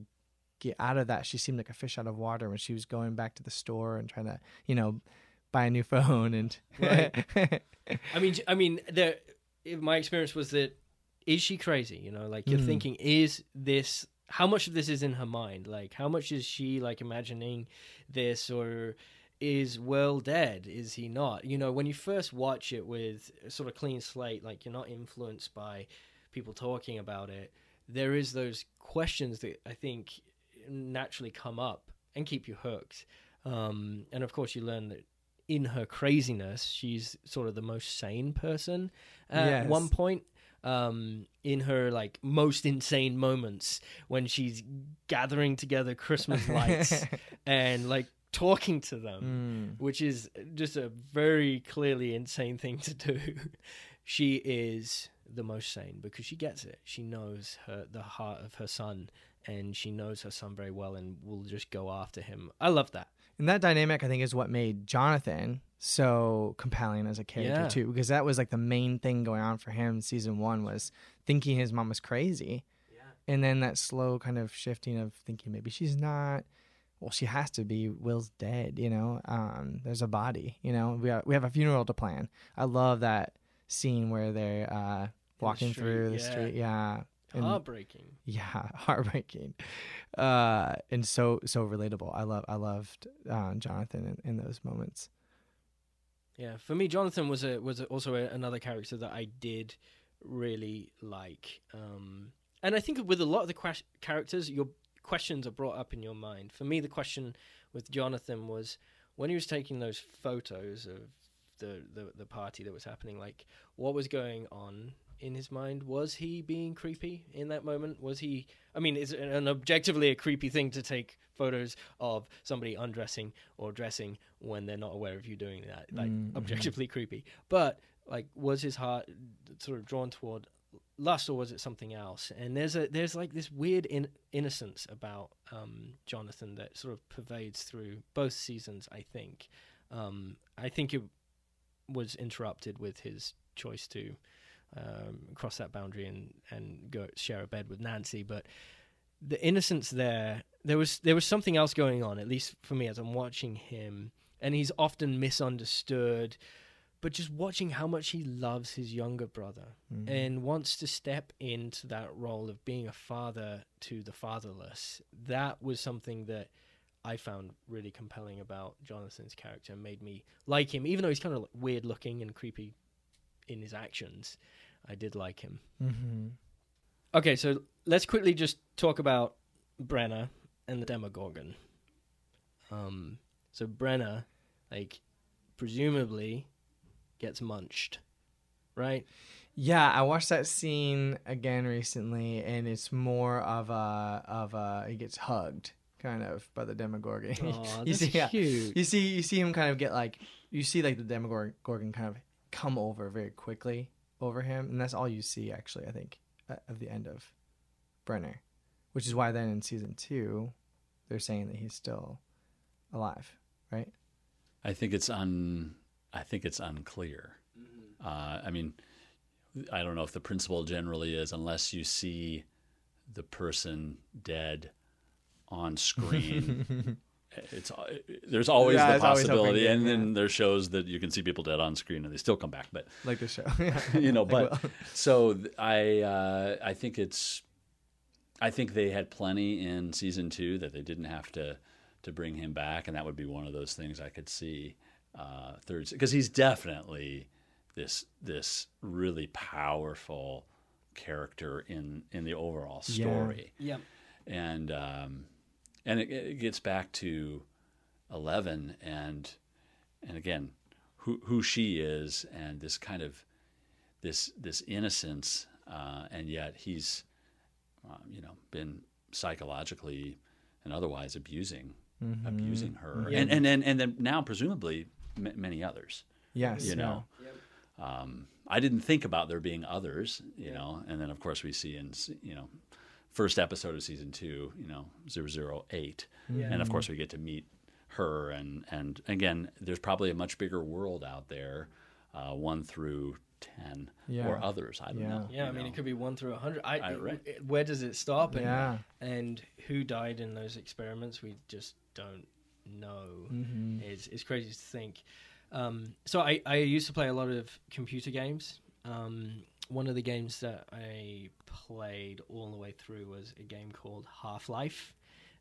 get out of that. She seemed like a fish out of water when she was going back to the store and trying to you know buy a new phone and I mean, I mean, there. My experience was that is she crazy? You know, like you're Mm. thinking, is this? How much of this is in her mind? Like, how much is she like imagining this, or is Will dead? Is he not? You know, when you first watch it with a sort of clean slate, like you're not influenced by people talking about it. There is those questions that I think naturally come up and keep you hooked. Um, and of course, you learn that in her craziness, she's sort of the most sane person at Yes. one point. Um, in her like most insane moments when she's gathering together Christmas lights and like talking to them, Mm. which is just a very clearly insane thing to do. she is the most sane because she gets it. She knows her the heart of her son, and she knows her son very well, and will just go after him. I love that. And that dynamic, I think, is what made Jonathan so compelling as a character Yeah. too, because that was like the main thing going on for him. Season one was thinking his mom was crazy, and then that slow kind of shifting of thinking maybe she's not. Well, she has to be. Will's dead. You know, um, there's a body. You know, we have, we have a funeral to plan. I love that scene where they're uh, walking street, through the yeah. street. Yeah. And- Heartbreaking. yeah heartbreaking uh and so so relatable i love i loved uh, jonathan in, in those moments Yeah, for me, Jonathan was a was a, also a, another character that I did really like, um, and I think with a lot of the ques- characters, your questions are brought up in your mind. For me, the question with Jonathan was when he was taking those photos of the the, the party that was happening, like what was going on in his mind? Was he being creepy in that moment? Was he? I mean, it's an objectively a creepy thing to take photos of somebody undressing or dressing when they're not aware of you doing that. Like Mhm. objectively creepy. But like, was his heart sort of drawn toward lust, or was it something else? And there's a there's like this weird in, innocence about um, Jonathan that sort of pervades through both seasons. I think. Um, I think it was interrupted with his choice to um, cross that boundary and and go share a bed with Nancy, but the innocence there there was there was something else going on at least for me as I'm watching him and he's often misunderstood but just watching how much he loves his younger brother Mhm. and wants to step into that role of being a father to the fatherless that was something that I found really compelling about Jonathan's character and made me like him even though he's kind of weird looking and creepy in his actions I did like him Mhm. Okay, so let's quickly just talk about Brenner and the Demogorgon. Um, so Brenner, like, presumably gets munched, right? yeah i watched that scene again recently and it's more of a of a he gets hugged kind of by the demogorgon Oh, you that's see yeah, you see you see him kind of get like you see like the demogorgon kind of come over very quickly over him and that's all you see actually i think at, at the end of brenner which is why then in season two they're saying that he's still alive right I think it's un. I think it's unclear. Uh, I mean, I don't know if the principle generally is unless you see the person dead on screen. it's there's always Yeah, the it's always possibility, hoping, and yeah. then there's shows that you can see people dead on screen and they still come back. But like the show you know, Like, but well- so th- I uh, I think it's I think they had plenty in season two that they didn't have to to bring him back, and that would be one of those things I could see uh, third because he's definitely this this really powerful character in in the overall Yeah. story Yeah. and um, and it, it gets back to eleven and and again who who she is and this kind of this this innocence uh, and yet he's um, you know been psychologically and otherwise abusing abusing her, Yeah. and, and and and then now presumably m- many others. Yes. You know, um, I didn't think about there being others. You know, and then of course we see in you know first episode of season two, you know 008. and of course we get to meet her, and and again, there's probably a much bigger world out there, uh, one through ten Yeah. or others. I don't Yeah. know. Yeah, I you mean, it could be one through a hundred. I, I- right. it- Where does it stop? And, Yeah. and who died in those experiments? We just don't know. Mm-hmm. It's, it's crazy to think. Um, so I, I used to play a lot of computer games. Um, one of the games that I played all the way through was a game called Half Life,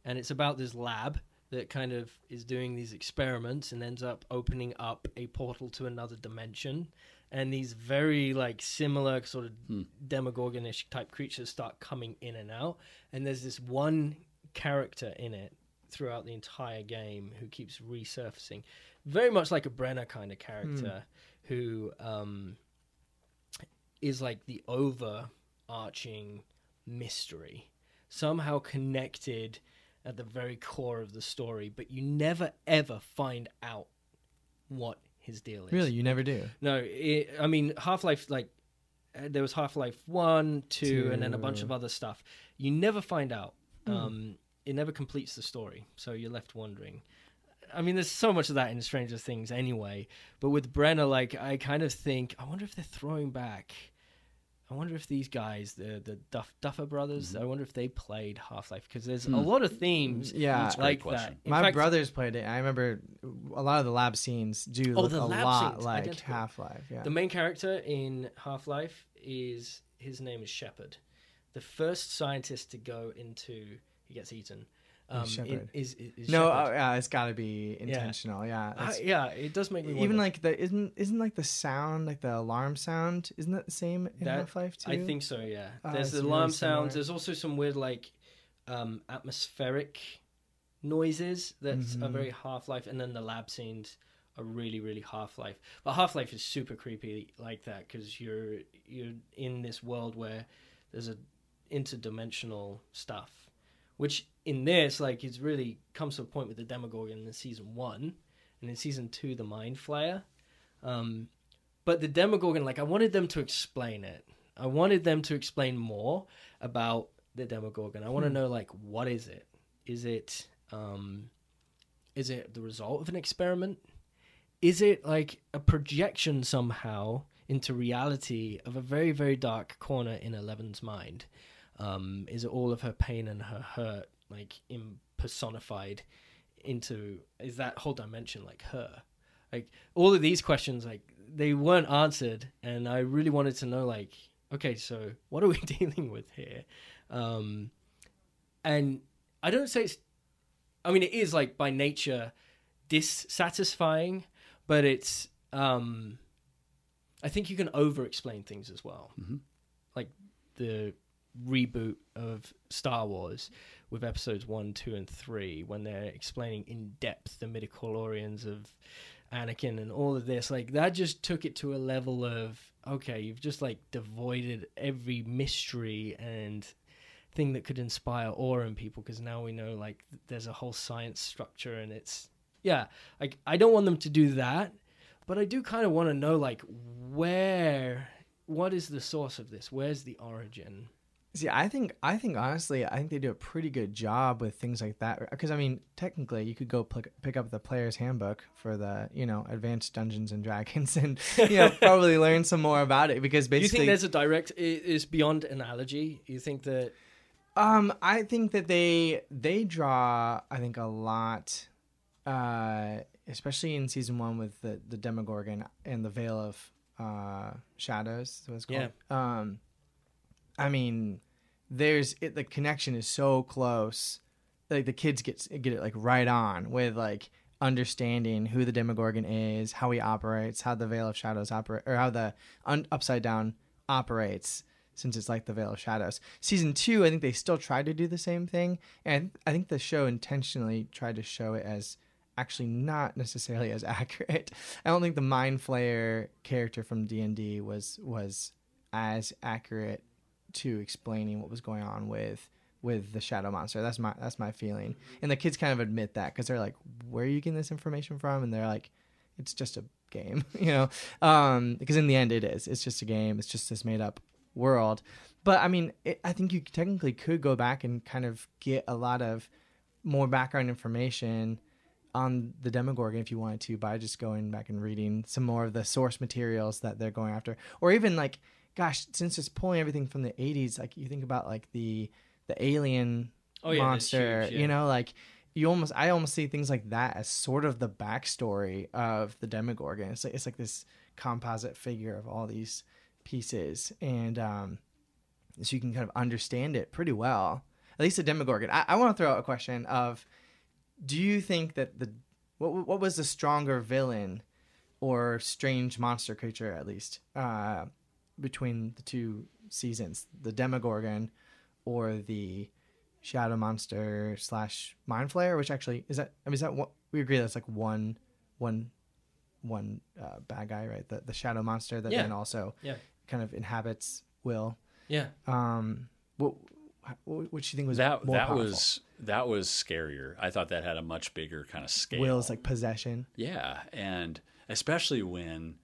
and it's about this lab that kind of is doing these experiments and ends up opening up a portal to another dimension and these very like similar sort of Hmm. demogorgonish type creatures start coming in and out and there's this one character in it throughout the entire game who keeps resurfacing very much like a brenner kind of character who um is like the overarching mystery somehow connected at the very core of the story but you never ever find out what his deal is Really, you never do. no, it, I mean Half Life. Like uh, there was Half Life One, two, and then a bunch of other stuff. You never find out. Um, it never completes the story, so you're left wondering. I mean, there's so much of that in Stranger Things anyway. But with Brenner, like I kind of think, I wonder if they're throwing back. I wonder if these guys, the the Duff, Duffer brothers, mm-hmm. I wonder if they played Half Life because there's a hmm. lot of themes Yeah. That's like great that. question. In My fact, brothers played it. I remember a lot of the lab scenes do Oh, look a lot scenes, like. Half Life. Yeah. The main character in Half Life is his name is Shepard, the first scientist to go into. He gets eaten. Um, Shepard. is, is, no, Shepard. oh, yeah, it's got to be intentional. Yeah. I- that's- yeah, it does make me even wonder. like the isn't isn't like the sound like the alarm sound isn't that the same in That- Half Life too? I think so. Yeah, Ah, there's the alarm similar. sounds. There's also some weird like um, atmospheric noises that are Mhm. very Half Life, and then the lab scenes are really really Half Life. But Half Life is super creepy like that because you're you're in this world where there's a interdimensional stuff, which in this like it's really comes to a point with the Demogorgon in season one, and in season two the Mind Flayer. Um, but the Demogorgon, like I wanted them to explain it. I wanted them to explain more about the Demogorgon. I want to know like what is it? Is it um is it the result of an experiment? Is it like a projection somehow into reality of a very very dark corner in Eleven's mind? Um, is it all of her pain and her hurt like impersonified into is that whole dimension like her? Like all of these questions like they weren't answered and I really wanted to know like okay so what are we dealing with here? Um, and I don't say it's I mean it is like by nature dissatisfying but it's um I think you can over explain things as well. Mhm. Like the reboot of Star Wars with episodes 1, 2 and 3 when they're explaining in depth the midichlorians of Anakin and all of this like that just took it to a level of okay, you've just like devoided every mystery and thing that could inspire awe in people because now we know like there's a whole science structure and it's yeah like i don't want them to do that but i do kind of want to know like where what is the source of this? Where's the origin See, I think I think honestly, I think they do a pretty good job with things like that. Because I mean, technically, you could go pick, pick up the player's handbook for the you know advanced Dungeons and Dragons and you know probably learn some more about it. Because do you think there's a direct is beyond analogy you think that Um, I think that they they draw I think a lot, uh, especially in season one with the the Demogorgon and the Vale of uh, Shadows. what it's called. Um, I mean, there's it. The connection is so close. Like the kids get get it like right on with like understanding who the Demogorgon is, how he operates, how the Vale of Shadows operate, or how the un- Upside Down operates since it's like the Vale of Shadows. Season two, I think they still tried to do the same thing, and I think the show intentionally tried to show it as actually not necessarily as accurate. I don't think the Mind Flayer character from D and D was was as accurate to explaining what was going on with with the shadow monster. That's my that's my feeling. And the kids kind of admit that because they're like, "Where are you getting this information from?" And they're like, "It's just a game," you know. Um, because in the end, it is. It's just a game. It's just this made up world. But I mean, it, I think you technically could go back and kind of get a lot of more background information on the Demogorgon if you wanted to by just going back and reading some more of the source materials that they're going after, or even like, gosh, since it's pulling everything from the '80s, like you think about like the the alien Oh, yeah, monster, huge, yeah. you know, like you almost I almost see things like that as sort of the backstory of the Demogorgon. It's like it's like this composite figure of all these pieces, and um, so you can kind of understand it pretty well. At least the Demogorgon. I, I want to throw out a question of: Do you think that the what what was the stronger villain or strange monster creature at least uh, between the two seasons, the Demogorgon or the Shadow Monster slash Mind Flayer? Which actually is that? I mean, is that what we agree that's like one one one uh, bad guy, right? The the Shadow Monster that Yeah. then also Yeah. kind of inhabits Will. Yeah. Um, what what what do you think was that more that powerful? was that was scarier. I thought that had a much bigger kind of scale. Will's like possession. yeah, and especially when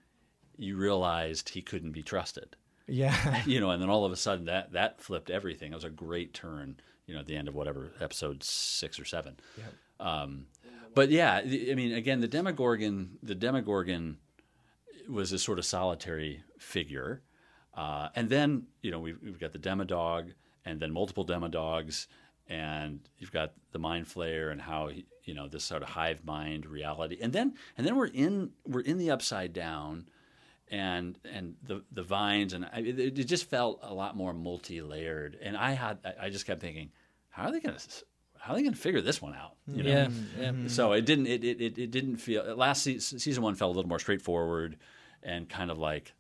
you realized he couldn't be trusted. Yeah, you know, and then all of a sudden that that flipped everything. It was a great turn, you know, at the end of whatever episode six or seven. Um, but yeah, I mean, again, the Demogorgon, the Demogorgon was a sort of solitary figure, uh, and then you know we've, we've got the Demodog, and then multiple Demodogs, and you've got the Mind Flayer, and how he, you know this sort of hive mind reality, and then and then we're in we're in the Upside Down and and the the vines and I, it, it just felt a lot more multi-layered and i had I- i just kept thinking how are they gonna how are they gonna figure this one out you know Yeah. Yeah. so it didn't it, it, it, it didn't feel last se- season one felt a little more straightforward and kind of like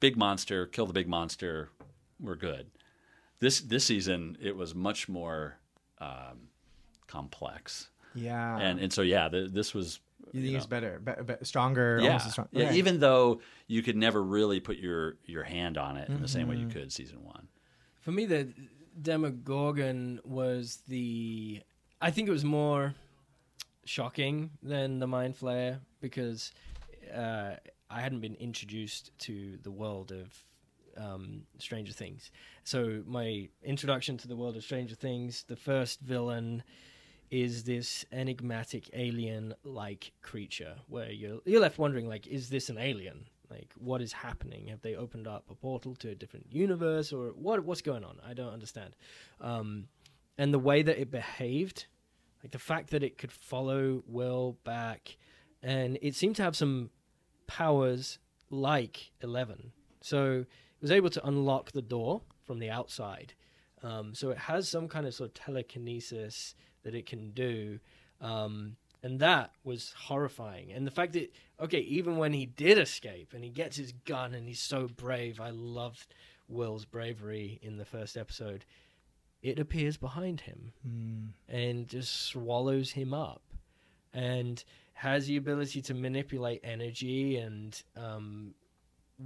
big monster kill the big monster we're good this this season it was much more um, complex yeah. and and so yeah the, this was you think know, it's better, be, be, stronger, yeah, almost as strong. yeah. Okay. Even though you could never really put your your hand on it in the same way Mm-hmm. you could season one. For me, the Demogorgon was the. I think it was more shocking than the Mind Flayer because uh, I hadn't been introduced to the world of um, Stranger Things. So my introduction to the world of Stranger Things, the first villain is this enigmatic alien-like creature where you're you're left wondering like is this an alien? Like what is happening? Have they opened up a portal to a different universe or what what's going on? I don't understand. Um, and the way that it behaved like the fact that it could follow will back and it seemed to have some powers like 11 so it was able to unlock the door from the outside. Um, so it has some kind of sort of telekinesis that it can do. Um, and that was horrifying. And the fact that, okay, even when he did escape and he gets his gun and he's so brave, I loved Will's bravery in the first episode. It appears behind him and just swallows him up and has the ability to manipulate energy and um,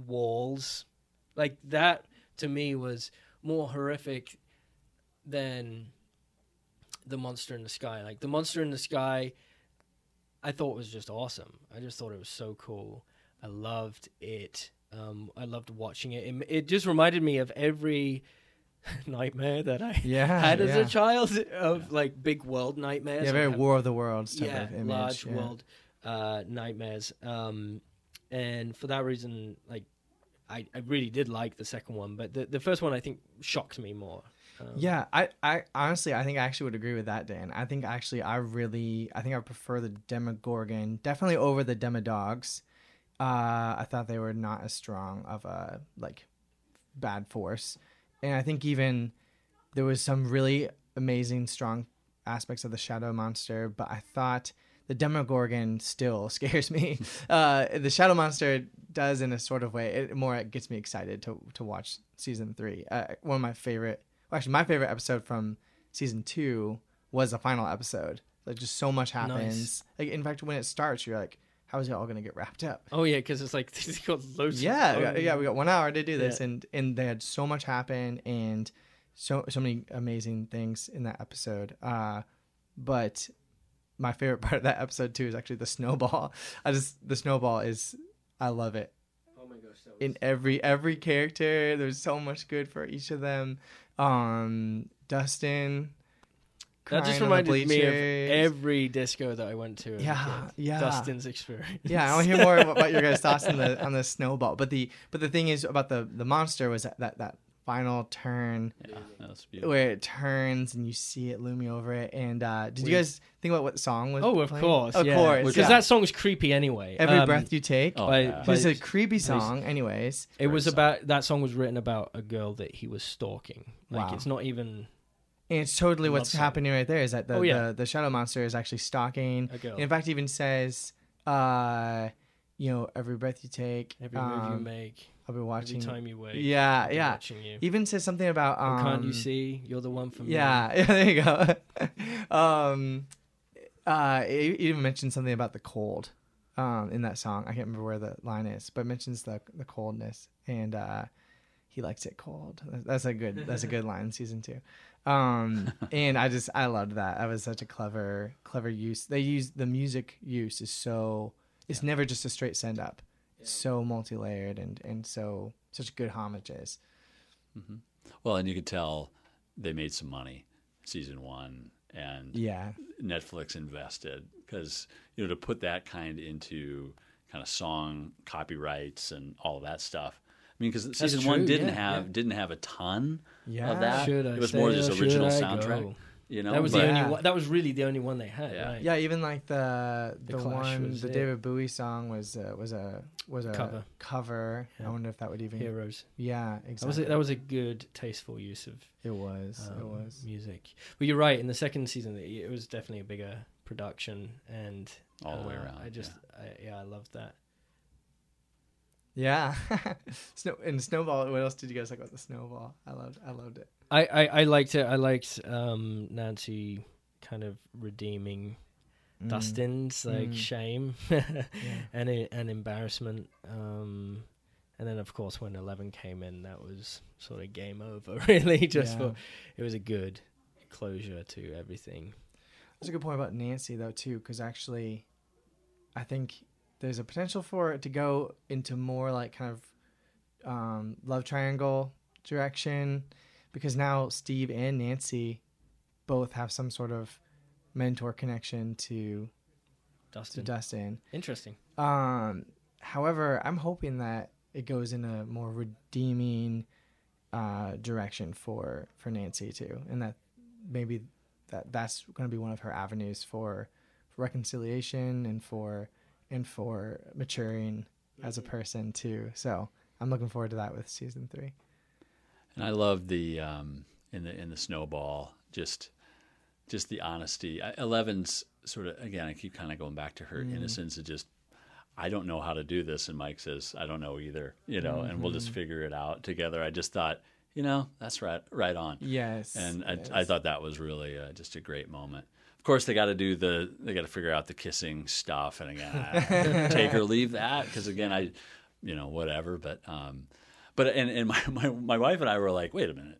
walls. Like that to me was more horrific than the monster in the sky. Like the monster in the sky, I thought was just awesome. I just thought it was so cool. I loved it. Um, I loved watching it. it. It just reminded me of every nightmare that I Yeah, had as yeah. a child of like big world nightmares. yeah, very have- War of the Worlds type yeah, of image. large yeah. world uh, nightmares. Um, and for that reason, like I, I really did like the second one, but the the first one I think shocked me more. Um, Yeah, I, I honestly, I think I actually would agree with that, Dan. I think actually, I really, I think I prefer the Demogorgon definitely over the Demodogs. Uh, I thought they were not as strong of a like bad force, and I think even there was some really amazing, strong aspects of the Shadow Monster, but I thought the Demogorgon still scares me. uh, the Shadow Monster does in a sort of way. It more it gets me excited to to watch season three. Uh, one of my favorite, actually, my favorite episode from season two was the final episode. Like just so much happens. Like in fact, when it starts, you're like, how is it all going to get wrapped up? Oh yeah, because it's like they got loads. yeah, of we got, yeah, we got one hour to do this, Yeah. and and they had so much happen, and so so many amazing things in that episode. Uh, but my favorite part of that episode too is actually the snowball. I just the snowball is I love it. Oh my gosh, that In every every character, there's so much good for each of them. Um, Dustin. That just reminded me of every disco that I went to. Yeah, yeah. Dustin's experience. Yeah, I want to hear more about your guys' thoughts on the on the snowball. But the but the thing is about the the monster was that that, that final turn Yeah, that was beautiful. where it turns and you see it looming over it. And uh, did you guys think about what song was? Oh, of playing? course, of yeah. course, because yeah. that song's creepy anyway. every Um, breath you take. Oh, by- yeah. by- it's a creepy Nice. song, anyways. It was Great about that song was written about a girl that he was stalking. Like Wow. it's not even And it's totally what's song. happening right there is that the, Oh, yeah. the the shadow monster is actually stalking. a girl. In fact, even says, uh, you know, every breath you take, every move you um, make, I'll be watching. every time you wake. Yeah, I'll be yeah. Watching you. Even says something about Oh, um, can't you see? You're the one for me. Yeah, yeah, there you go. um, uh, it, it even mentioned something about the cold, um, in that song. I can't remember where the line is, but it mentions the the coldness, and uh, he likes it cold. That's a good. That's a good line in season two. Um, and I just I loved that. That was such a clever clever use. They use the music use is so. It's never just a straight send up. It's so multi layered and and so such good homages. Mm-hmm. Well, and you could tell they made some money season one, and Yeah, Netflix invested because you know to put that kind into kind of song copyrights and all of that stuff. I mean, because season one didn't yeah, have yeah. didn't have a ton yeah. of that. Should I it was stay more or just original soundtrack. go? You know, that was but- the Yeah. only. One, that was really the only one they had. Yeah. Right? Yeah, even like the The the, one was the it. David Bowie song was uh, was a was a Cover. cover. Yeah. I wonder if that would even Heroes. yeah That was exactly a, that was a good, tasteful use of it was it um, was music. But you're right. In the second season, it- it was definitely a bigger production, and All the way uh, around, I just, I, yeah, I loved that. yeah. Snow and snowball. What else did you guys like about the snowball? I loved I loved it. I, I, I liked it. I liked um, Nancy kind of redeeming Mm. Dustin's like Mm. shame and e- and embarrassment. Um, and then of course when Eleven came in, that was sort of game over. Really, just Yeah. for it was a good closure to everything. That's a good point about Nancy though too, because actually, I think there's a potential for it to go into more like kind of um, love triangle direction, because now Steve and Nancy both have some sort of mentor connection to to Dustin, Dustin. interesting. Um, however, I'm hoping that it goes in a more redeeming uh, direction for for Nancy too, and that maybe that that's going to be one of her avenues for, for reconciliation and for and for maturing as a person too. So I'm looking forward to that with season three. And I love the um, in the in the snowball just just the honesty. I, Eleven's sort of again. I keep kind of going back to her innocence of just I don't know how to do this, and Mike says I don't know either. You know, and we'll just figure it out together. I just thought you know that's right right on. Yes, and I, yes. I thought that was really uh, just a great moment. Of course, they got to do the they got to figure out the kissing stuff, and again, I- take or leave that because again, I, you know, whatever. But um, but and and my, my my wife and I were like, wait a minute,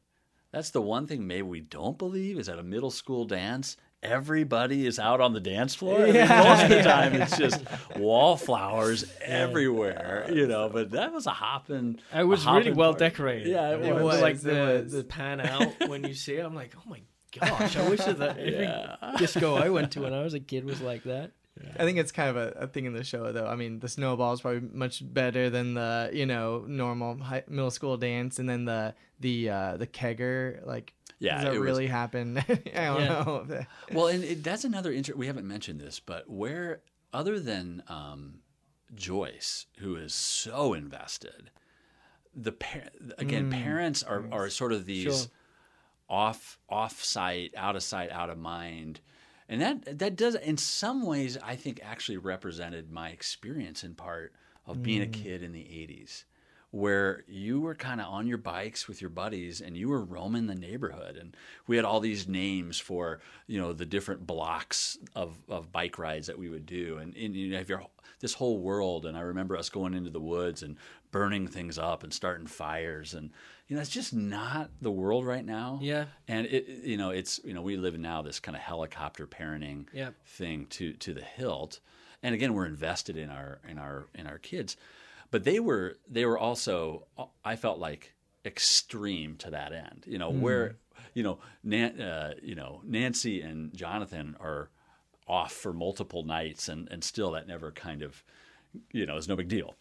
that's the one thing maybe we don't believe is at a middle school dance. Everybody is out on the dance floor. I mean, Yeah. most of the time, it's just wallflowers everywhere, you know. But that was a hopping. It was a really well party. decorated. Yeah, it The- was. like It the was. the pan out when you see it. I'm like, oh my gosh! I wish that every Yeah. disco I went to when I was a kid was like that. I think it's kind of a, a thing in the show, though. I mean, the snowball is probably much better than the you know normal high, middle school dance, and then the the uh, the kegger. Like, Yeah, does that it was- really happen? I don't Yeah. know. Well, and it, that's another inter- we haven't mentioned this, but where other than um, Joyce, who is so invested, the par- again parents are are sort of these Sure. off off site, out of sight, out of mind. And that that does in some ways I think actually represented my experience in part of being a mm. kid in the 80s where you were kind of on your bikes with your buddies and you were roaming the neighborhood and we had all these names for you know the different blocks of, of bike rides that we would do and, and you have your this whole world and i remember us going into the woods and burning things up and starting fires and you know it's just not the world right now Yeah. and it you know it's you know we live now this kind of helicopter parenting Yeah. thing to to the hilt and again we're invested in our in our in our kids but they were they were also i felt like extreme to that end you know where you know Nan, uh, you know Nancy and Jonathan are off for multiple nights and and still that never kind of you know is no big deal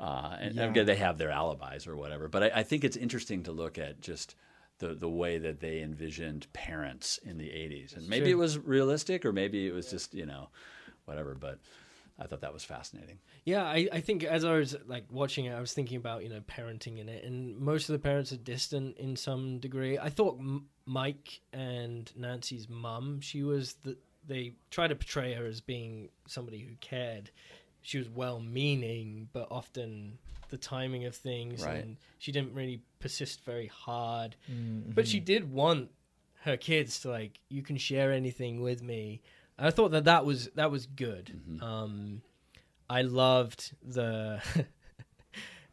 uh, and Yeah. they have their alibis or whatever but I, I think it's interesting to look at just the the way that they envisioned parents in the 80s and maybe true. it was realistic or maybe it was just you know whatever but I thought that was fascinating Yeah, I, I think as I was like watching it, I was thinking about you know parenting in it, and most of the parents are distant in some degree. I thought M- Mike and Nancy's mum, she was the they try to portray her as being somebody who cared. She was well-meaning, but often the timing of things, Right. and she didn't really persist very hard. Mm-hmm. But she did want her kids to like, you can share anything with me. I thought that that was that was good. Um, I loved the.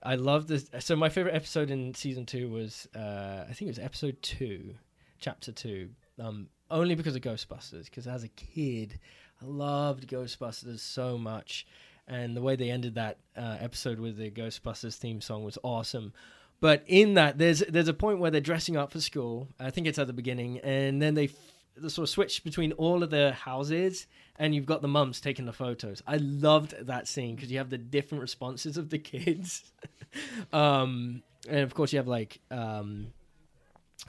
I loved this. So my favorite episode in season two was, uh, I think it was episode two, chapter two. Um, only because of Ghostbusters. Because as a kid, I loved Ghostbusters so much, and the way they ended that uh, episode with the Ghostbusters theme song was awesome. But in that, there's there's a point where they're dressing up for school. I think it's at the beginning, and then they they sort of switch between all of the houses, and you've got the mums taking the photos. I loved that scene because you have the different responses of the kids, um, and of course you have like um,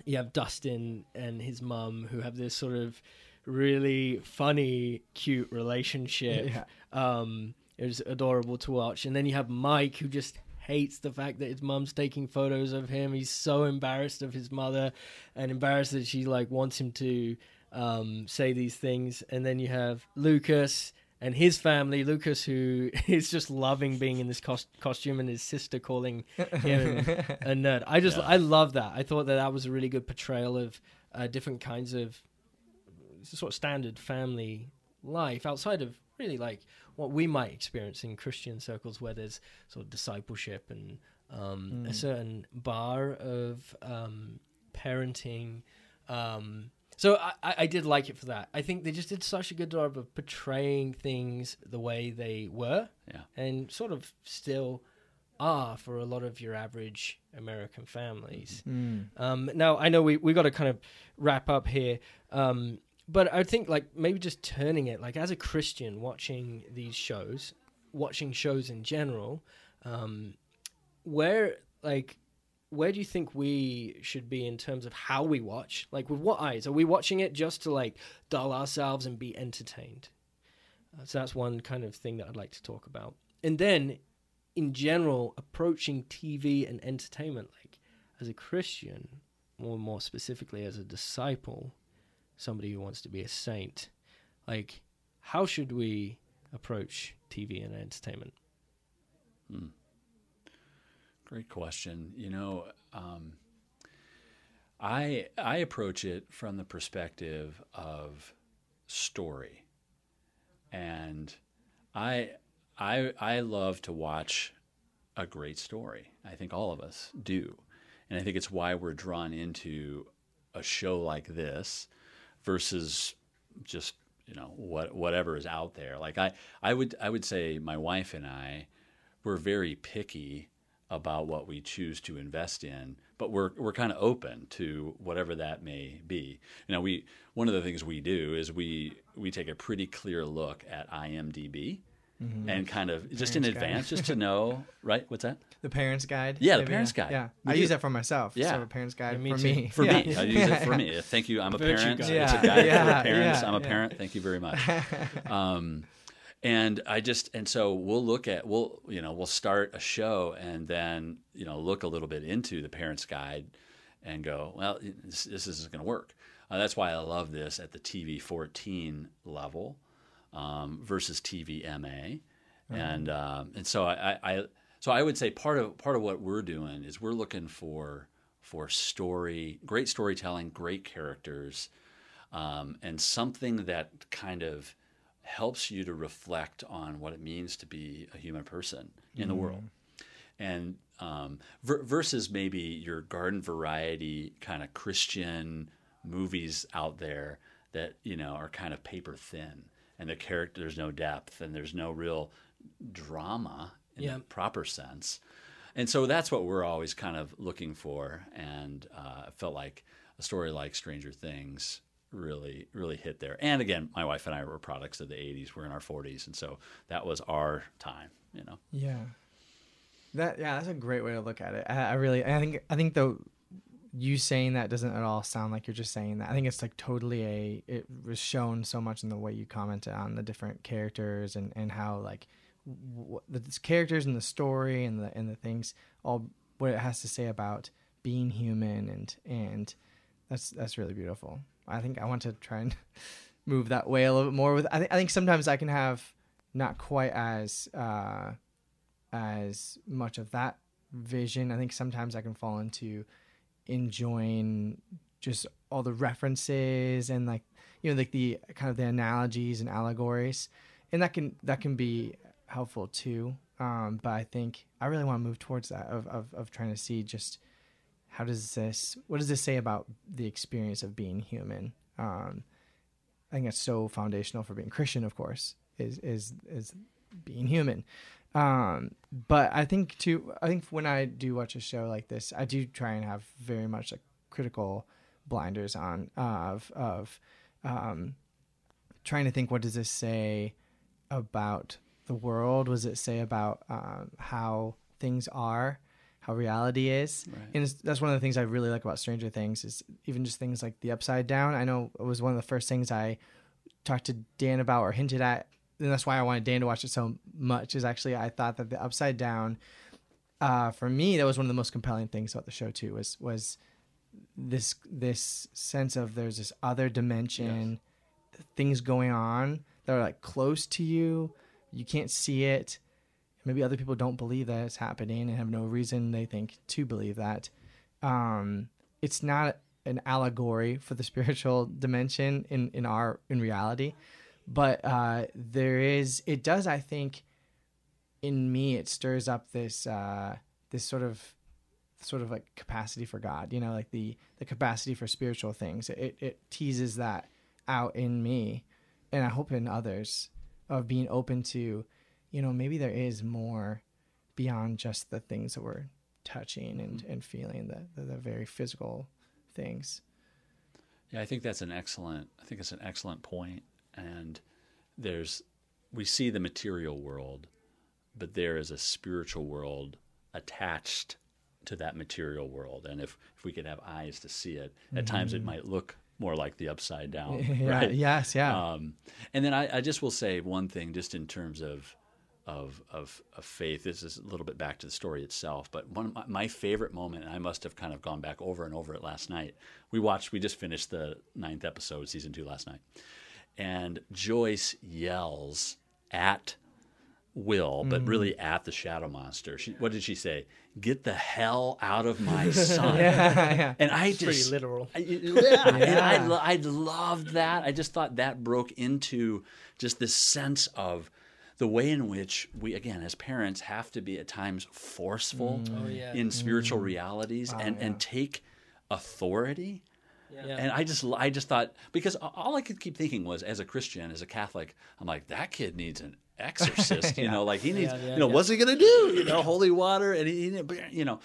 you have Dustin and his mum who have this sort of really funny, cute relationship. Yeah. Um, it was adorable to watch. And then you have Mike who just hates the fact that his mum's taking photos of him. He's so embarrassed of his mother and embarrassed that she like wants him to um, say these things. And then you have Lucas and his family, Lucas, who is just loving being in this cos- costume, and his sister calling him a nerd. I just, Yeah. I love that. I thought that that was a really good portrayal of uh, different kinds of sort of standard family life outside of really like what we might experience in Christian circles, where there's sort of discipleship and um, a certain bar of um, parenting. Um, so I, I I did like it for that. I think they just did such a good job of portraying things the way they were, Yeah. and sort of still are for a lot of your average American families. Mm. Um, now I know we we got to kind of wrap up here, um, but I think like maybe just turning it like as a Christian watching these shows, watching shows in general, um, where like where do you think we should be in terms of how we watch? Like with what eyes are we watching it just to like dull ourselves and be entertained? Uh, so that's one kind of thing that I'd like to talk about, and then in general approaching TV and entertainment like as a Christian, or more specifically as a disciple, somebody who wants to be a saint, like how should we approach TV and entertainment? Great question. You know, um, I I approach it from the perspective of story, and I I I love to watch a great story. I think all of us do, and I think it's why we're drawn into a show like this versus just you know what whatever is out there. Like I I would I would say my wife and I we're very picky about what we choose to invest in, but we're we're kind of open to whatever that may be. You know, we one of the things we do is we we take a pretty clear look at IMDb and kind of just in Parents' guide. advance just to know, right? What's that? The parents' guide. Yeah, the parents' guide. Yeah, We I do- use that for myself. Yeah. so a parents' guide Yeah, me for too. me. For yeah. me, I use it for me. Thank you. I'm a Virtue parent. guide. It's a guide yeah, for parents. yeah, I'm a yeah. parent. Thank you very much. um, and I just and so we'll look at we'll you know we'll start a show and then you know look a little bit into the parents guide and go well this, this isn't going to work. Uh, that's why I love this at the TV 14 level um, versus TV MA, and um, and so I, I so I would say part of part of what we're doing is we're looking for for story, great storytelling, great characters, um, and something that kind of helps you to reflect on what it means to be a human person in the world. And um, ver- versus maybe your garden variety kind of Christian movies out there that you know are kind of paper thin, and the character there's no depth and there's no real drama in Yeah. the proper sense. And so that's what we're always kind of looking for. And uh, I felt like a story like Stranger Things really, really hit there. And again, my wife and I were products of the 80s. We're in our 40s. And so that was our time, you know. Yeah. That yeah, that's a great way to look at it. I, I really, I think, I think though, you saying that doesn't at all sound like you're just saying that. I think it's like totally a. It was shown so much in the way you commented on the different characters and and how like what the characters and the story and the and the things all what it has to say about being human and and that's that's really beautiful. I think I want to try and move that way a little bit more with I think I think sometimes I can have not quite as uh as much of that vision. I think sometimes I can fall into enjoying just all the references and like you know like the kind of the analogies and allegories. And that can that can be helpful too. Um but i think i really want to move towards that of, of of trying to see just how does this what does this say about the experience of being human? Um i think that's so foundational for being christian of course is is is being human um but i think too i think when i do watch a show like this i do try and have very much like critical blinders on uh, of of um trying to think what does this say about the world? What does it say about um, how things are how reality is? Right. and it's, that's one of the things i really like about stranger things is even just things like the upside down. I know it was one of the first things i talked to dan about or hinted at that's why i wanted dan to watch it so much is actually i thought that the upside down uh, for me that was one of the most compelling things about the show too was was this this sense of there's this other dimension things going on that are like close to you. You can't see it. Maybe other people don't believe that it's happening and have no reason they think to believe that. Um it's not an allegory for the spiritual dimension in in our in reality but uh there is it does i think in me it stirs up this uh this sort of sort of like capacity for god you know like the the capacity for spiritual things it it teases that out in me and i hope in others of being open to you know maybe there is more beyond just the things that we're touching and and feeling the the, the very physical things Yeah, I think that's an excellent. I think it's an excellent point. And there's, we see the material world, but there is a spiritual world attached to that material world. And if if we could have eyes to see it, at times it might look more like the upside down, yeah, right? yes yeah Um, and then I, I just will say one thing, just in terms of, of of of faith. This is a little bit back to the story itself, but one of my, my favorite moment, and I must have kind of gone back over and over it last night. We watched. We just finished the ninth episode, season two, last night, and Joyce yells at Will, but mm. really at the shadow monster. She, what did she say? Get the hell out of my son! yeah, yeah. And I Pretty just literal. I, yeah, and I, I loved that. I just thought that broke into just this sense of the way in which we, again, as parents, have to be at times forceful mm. Oh, yeah. in spiritual mm. realities and, and take authority. Yeah. And I just, I just thought because all I could keep thinking was, as a Christian, as a Catholic, I'm like, that kid needs an exorcist. You know, like he needs, you know, what's he gonna do? You know, holy water, and he- you know,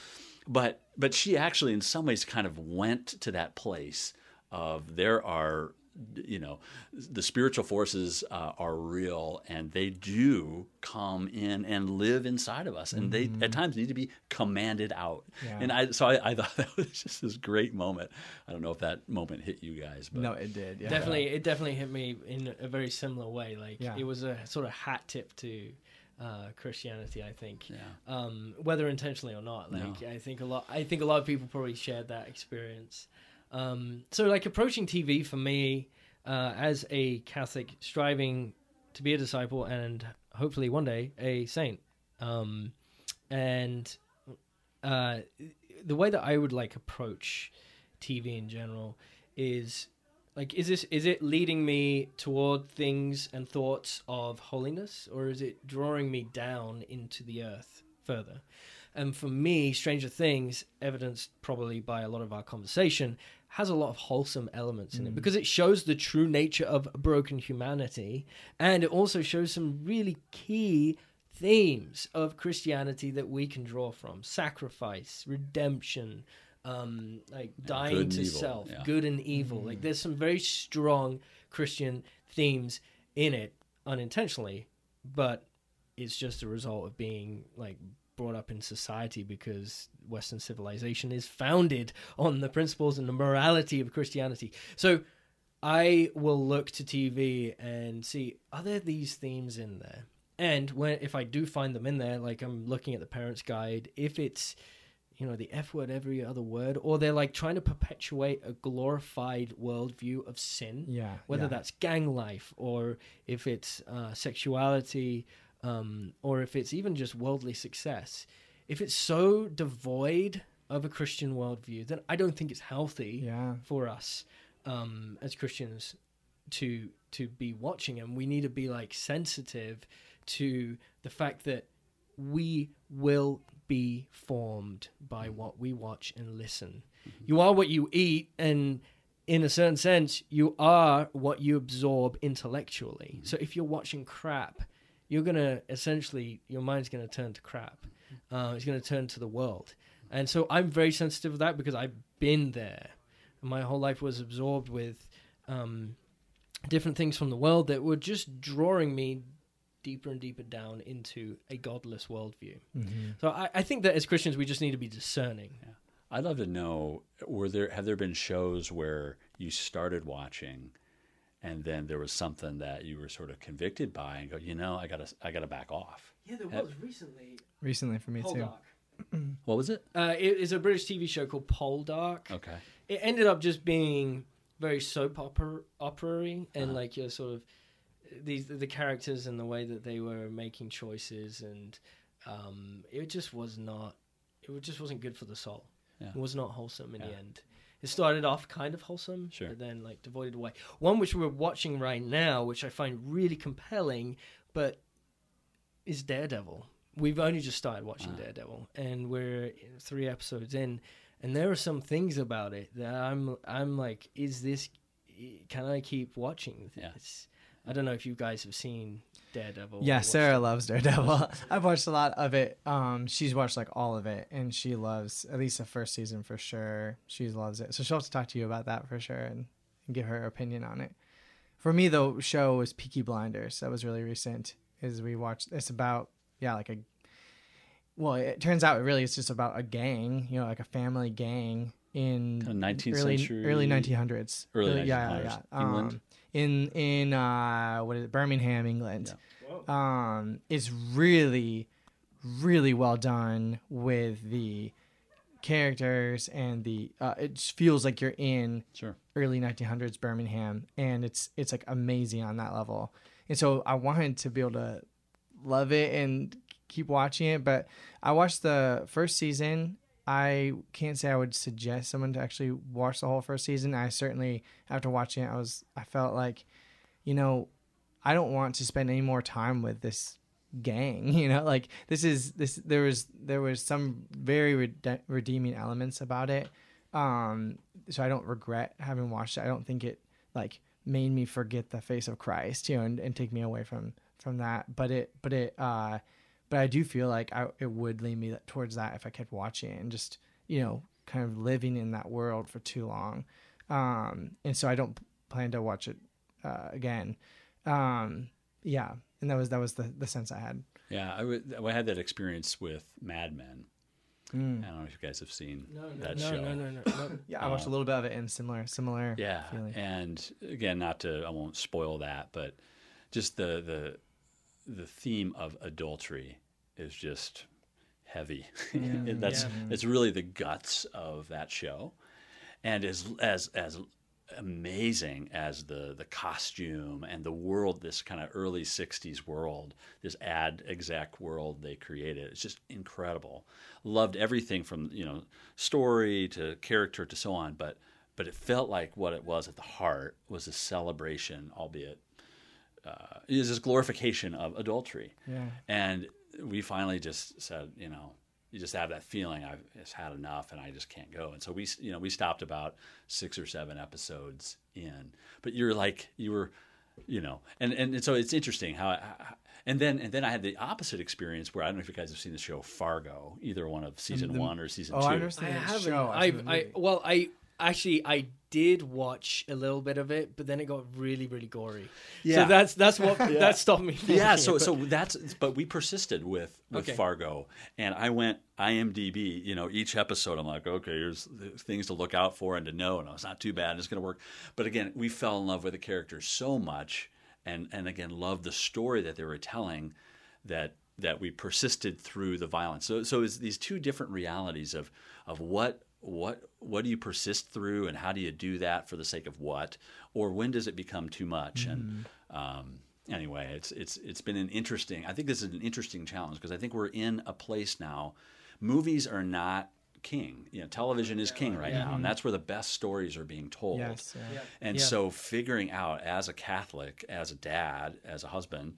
but but she actually, in some ways, kind of went to that place of there are, you know, the spiritual forces uh, are real, and they do come in and live inside of us, and they at times need to be commanded out. Yeah. And I, so I, I thought that was just this great moment. I don't know if that moment hit you guys, but no it did yeah definitely it definitely hit me in a very similar way like Yeah. it was a sort of hat tip to uh, christianity i think Yeah. um, whether intentionally or not like No. i think a lot i think a lot of people probably shared that experience um, so like approaching tv for me uh, as a catholic striving to be a disciple and hopefully one day a saint. Um, and uh, the way that I would like approach TV in general is like is this is it leading me toward things and thoughts of holiness or is it drawing me down into the earth further? And for me stranger things evidenced probably by a lot of our conversation has a lot of wholesome elements in it because it shows the true nature of broken humanity and it also shows some really key themes of christianity that we can draw from. Sacrifice redemption um, like dying to evil, self yeah. good and evil. Like there's some very strong christian themes in it unintentionally but it's just a result of being like brought up in society because western civilization is founded on the principles and the morality of christianity so i will look to tv and see are there these themes in there and when if i do find them in there like i'm looking at the parents guide if it's you know the f word every other word or they're like trying to perpetuate a glorified worldview of sin Yeah. whether yeah. that's gang life or if it's uh, sexuality um, or if it's even just worldly success if it's so devoid of a christian worldview then i don't think it's healthy Yeah. for us um, as christians to to be watching and we need to be like sensitive to the fact that we will be formed by what we watch and listen. You are what you eat, and in a certain sense, you are what you absorb intellectually. So if you're watching crap, you're gonna essentially your mind's gonna turn to crap. Uh, it's gonna turn to the world, and so I'm very sensitive to that because I've been there. My whole life was absorbed with um, different things from the world that were just drawing me deeper and deeper down into a godless worldview. Mm-hmm. So I, I think that as Christians, we just need to be discerning. I'd love to know were there have there been shows where you started watching and then there was something that you were sort of convicted by and go, you know, I gotta I gotta back off. Yeah, there Uh, was recently Recently for me too. What was it? Uh, it is a British TV show called Poldark. Okay. It ended up just being very soap opera opera and Uh-huh. like your sort of these the characters and the way that they were making choices and um, it just was not it just wasn't good for the soul. Yeah. It was not wholesome in the Yeah. end. It started off kind of wholesome, Sure. but then like devoided away. One which we're watching right now, which I find really compelling, but is Daredevil. We've only just started watching Ah. Daredevil, and we're three episodes in, and there are some things about it that I'm I'm like, is this? Can I keep watching Yeah. This? I don't know if you guys have seen Daredevil. Yeah, Sarah it. loves Daredevil. I've watched a lot of it. Um, she's watched like all of it, and she loves at least the first season for sure. She loves it, so she'll have to talk to you about that for sure and, and give her opinion on it. For me, the show was Peaky Blinders. That was really recent. Is we watched. It's about yeah, like a. Well, it turns out it really is just about a gang. You know, like a family gang in Kind of 19th early century early 1900s. Early yeah, 1900s, yeah, England? Um, in in uh, what is it? Birmingham, England Whoa. um, is really, really well done with the characters and the. Uh, it just feels like you're in Sure. early 1900s Birmingham, and it's it's like amazing on that level. And so I wanted to be able to love it and keep watching it, but I watched the first season. I can't say I would suggest someone to actually watch the whole first season. I certainly, after watching it, I was I felt like, you know, I don't want to spend any more time with this gang. You know, like this is this. There was there was some very rede- redeeming elements about it. Um, so I don't regret having watched it. I don't think it like made me forget the face of Christ, you know, and, and take me away from from that. But it, but it, uh, but I do feel like I, it would lead me towards that if I kept watching and just you know kind of living in that world for too long. Um, and so I don't plan to watch it uh, again. Um, yeah, and that was that was the the sense I had. Yeah, I, had that experience with Mad Men. Mm. I don't know if you guys have seen No, no, that no, show. no, no, no, no. Yeah, I watched a Uh, little bit of it in similar similar. Yeah, feeling. and again, not to I won't spoil that, but just the the the theme of adultery is just heavy. That's Yeah. it's really the guts of that show, and as as as amazing as the the costume and the world, this kind of early '60s world, this ad exec world they created. It's just incredible. Loved everything from you know story to character to so on, but but it felt like what it was at the heart was a celebration, albeit uh, is this glorification of adultery. Yeah. And we finally just said, you know, you just have that feeling I've just had enough and I just can't go. And so we, you know, we stopped about six or seven episodes in. But you're like, you were, you know, and and, and so it's interesting how. and then, and then I had the opposite experience where I don't know if you guys have seen the show Fargo, either one of season the- one or season Oh, two. I understand. I the haven't. show. I, I've I movie. well, I actually I did watch a little bit of it, but then it got really, really gory. Yeah. So that's that's what that stopped me. Yeah so it, so that's but we persisted with with Okay. fargo and i went imdb you know each episode i'm like okay here's things to look out for and to know and it's not too bad it's going to work but again we fell in love with the characters so much and and again loved the story that they were telling that that we persisted through the violence so so it's these two different realities of of what what what do you persist through and how do you do that for the sake of what or when does it become too much and um, anyway it's it's it's been an interesting i think this is an interesting challenge because i think we're in a place now movies are not king you know television is king right now and that's where the best stories are being told Yes. Yeah. and Yeah. so figuring out as a Catholic, as a dad, as a husband,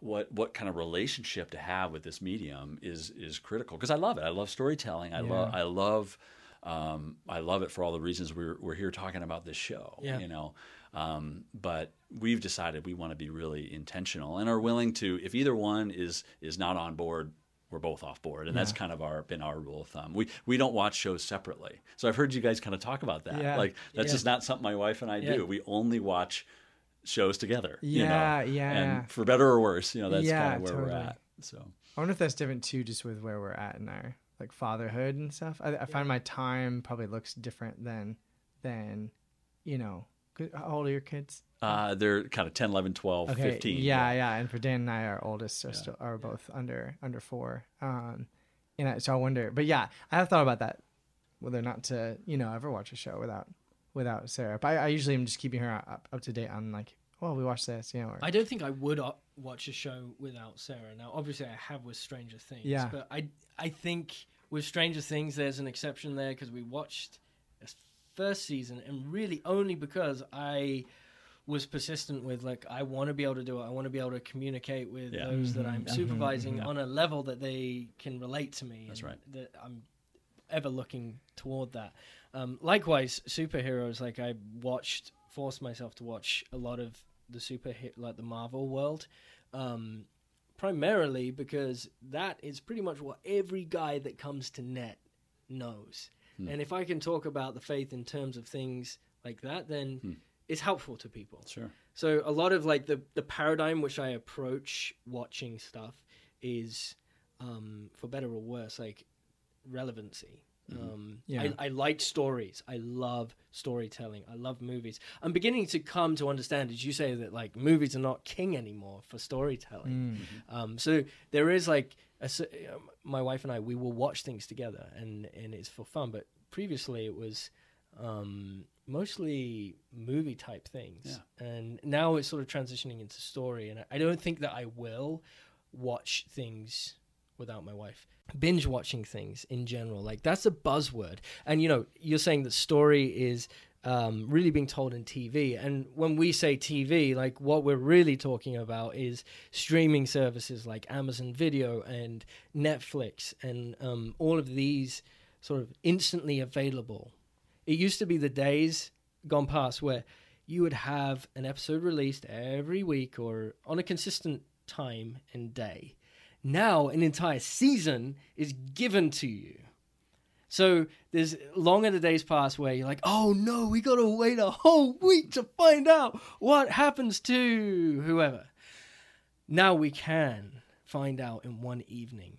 what what kind of relationship to have with this medium is is critical because I love it. I love storytelling. I love I love um, I love it for all the reasons we're we're here talking about this show. Yeah. You know, um, but we've decided we want to be really intentional and are willing to if either one is is not on board. We're both off board, and that's kind of our been our rule of thumb. We we don't watch shows separately. So I've heard you guys kind of talk about that. Yeah. Like that's Yeah. just not something my wife and I Yeah. do. We only watch shows together. you know? Yeah, yeah, And for better or worse, you know, that's Yeah, kind of where we're at. So I wonder if that's different too, just with where we're at in our like fatherhood and stuff. I, I find my time probably looks different than than you know. How old are your kids? uh, they're kind of 10, 11, 12, Okay, 15. Yeah, yeah, And for Dan and I, our oldest are still are both under under four. Um, and I, so I wonder, but yeah, I have thought about that, whether or not to you know ever watch a show without without Sarah. But I, I usually am just keeping her up, up to date on like, well, we watched this, you know. Or, I don't think I would uh, watch a show without Sarah. Now, obviously, I have with Stranger Things. Yeah. But I, I think with Stranger Things, there's an exception there because we watched the first season, and really only because I was persistent with like I want to be able to do it. I want to be able to communicate with Yeah. those that I'm supervising mhm. on a level that they can relate to me. That's and right. That I'm ever looking toward that. Um, likewise, superheroes. Like I watched, forced myself to watch a lot of the super like the Marvel world, um, primarily because that is pretty much what every guy that comes to net knows. And if I can talk about the faith in terms of things like that, then it's helpful to people. Sure. So a lot of like the the paradigm which I approach watching stuff is, um, for better or worse, like relevancy. Um, Yeah. I, I like stories. I love storytelling. I love movies. I'm beginning to come to understand, as you say, that like movies are not king anymore for storytelling. Um, so there is like a, um, my wife and I we will watch things together, and and it's for fun. But previously it was um, mostly movie type things, and now it's sort of transitioning into story. And I, I don't think that I will watch things without my wife. Binge watching things in general, like that's a buzzword. And you know, you're saying that story is um, really being told in TV. And when we say TV, like what we're really talking about is streaming services like Amazon Video and Netflix and um, all of these sort of instantly available. It used to be the days gone past where you would have an episode released every week or on a consistent time and day. Now, an entire season is given to you. So there's longer the days pass where you're like, oh no, we gotta wait a whole week to find out what happens to whoever. Now we can find out in one evening,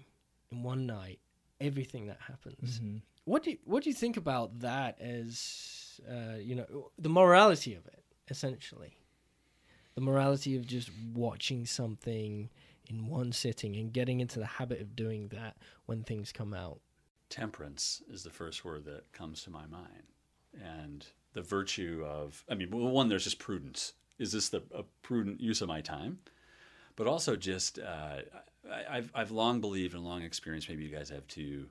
in one night, everything that happens. What do you, what do you think about that as uh, you know the morality of it essentially? The morality of just watching something in one sitting and getting into the habit of doing that when things come out. Temperance is the first word that comes to my mind. and the virtue of I mean, well, one there's just prudence. Is this the a prudent use of my time? But also just uh, I, I've I've long believed and long experienced. Maybe you guys have too.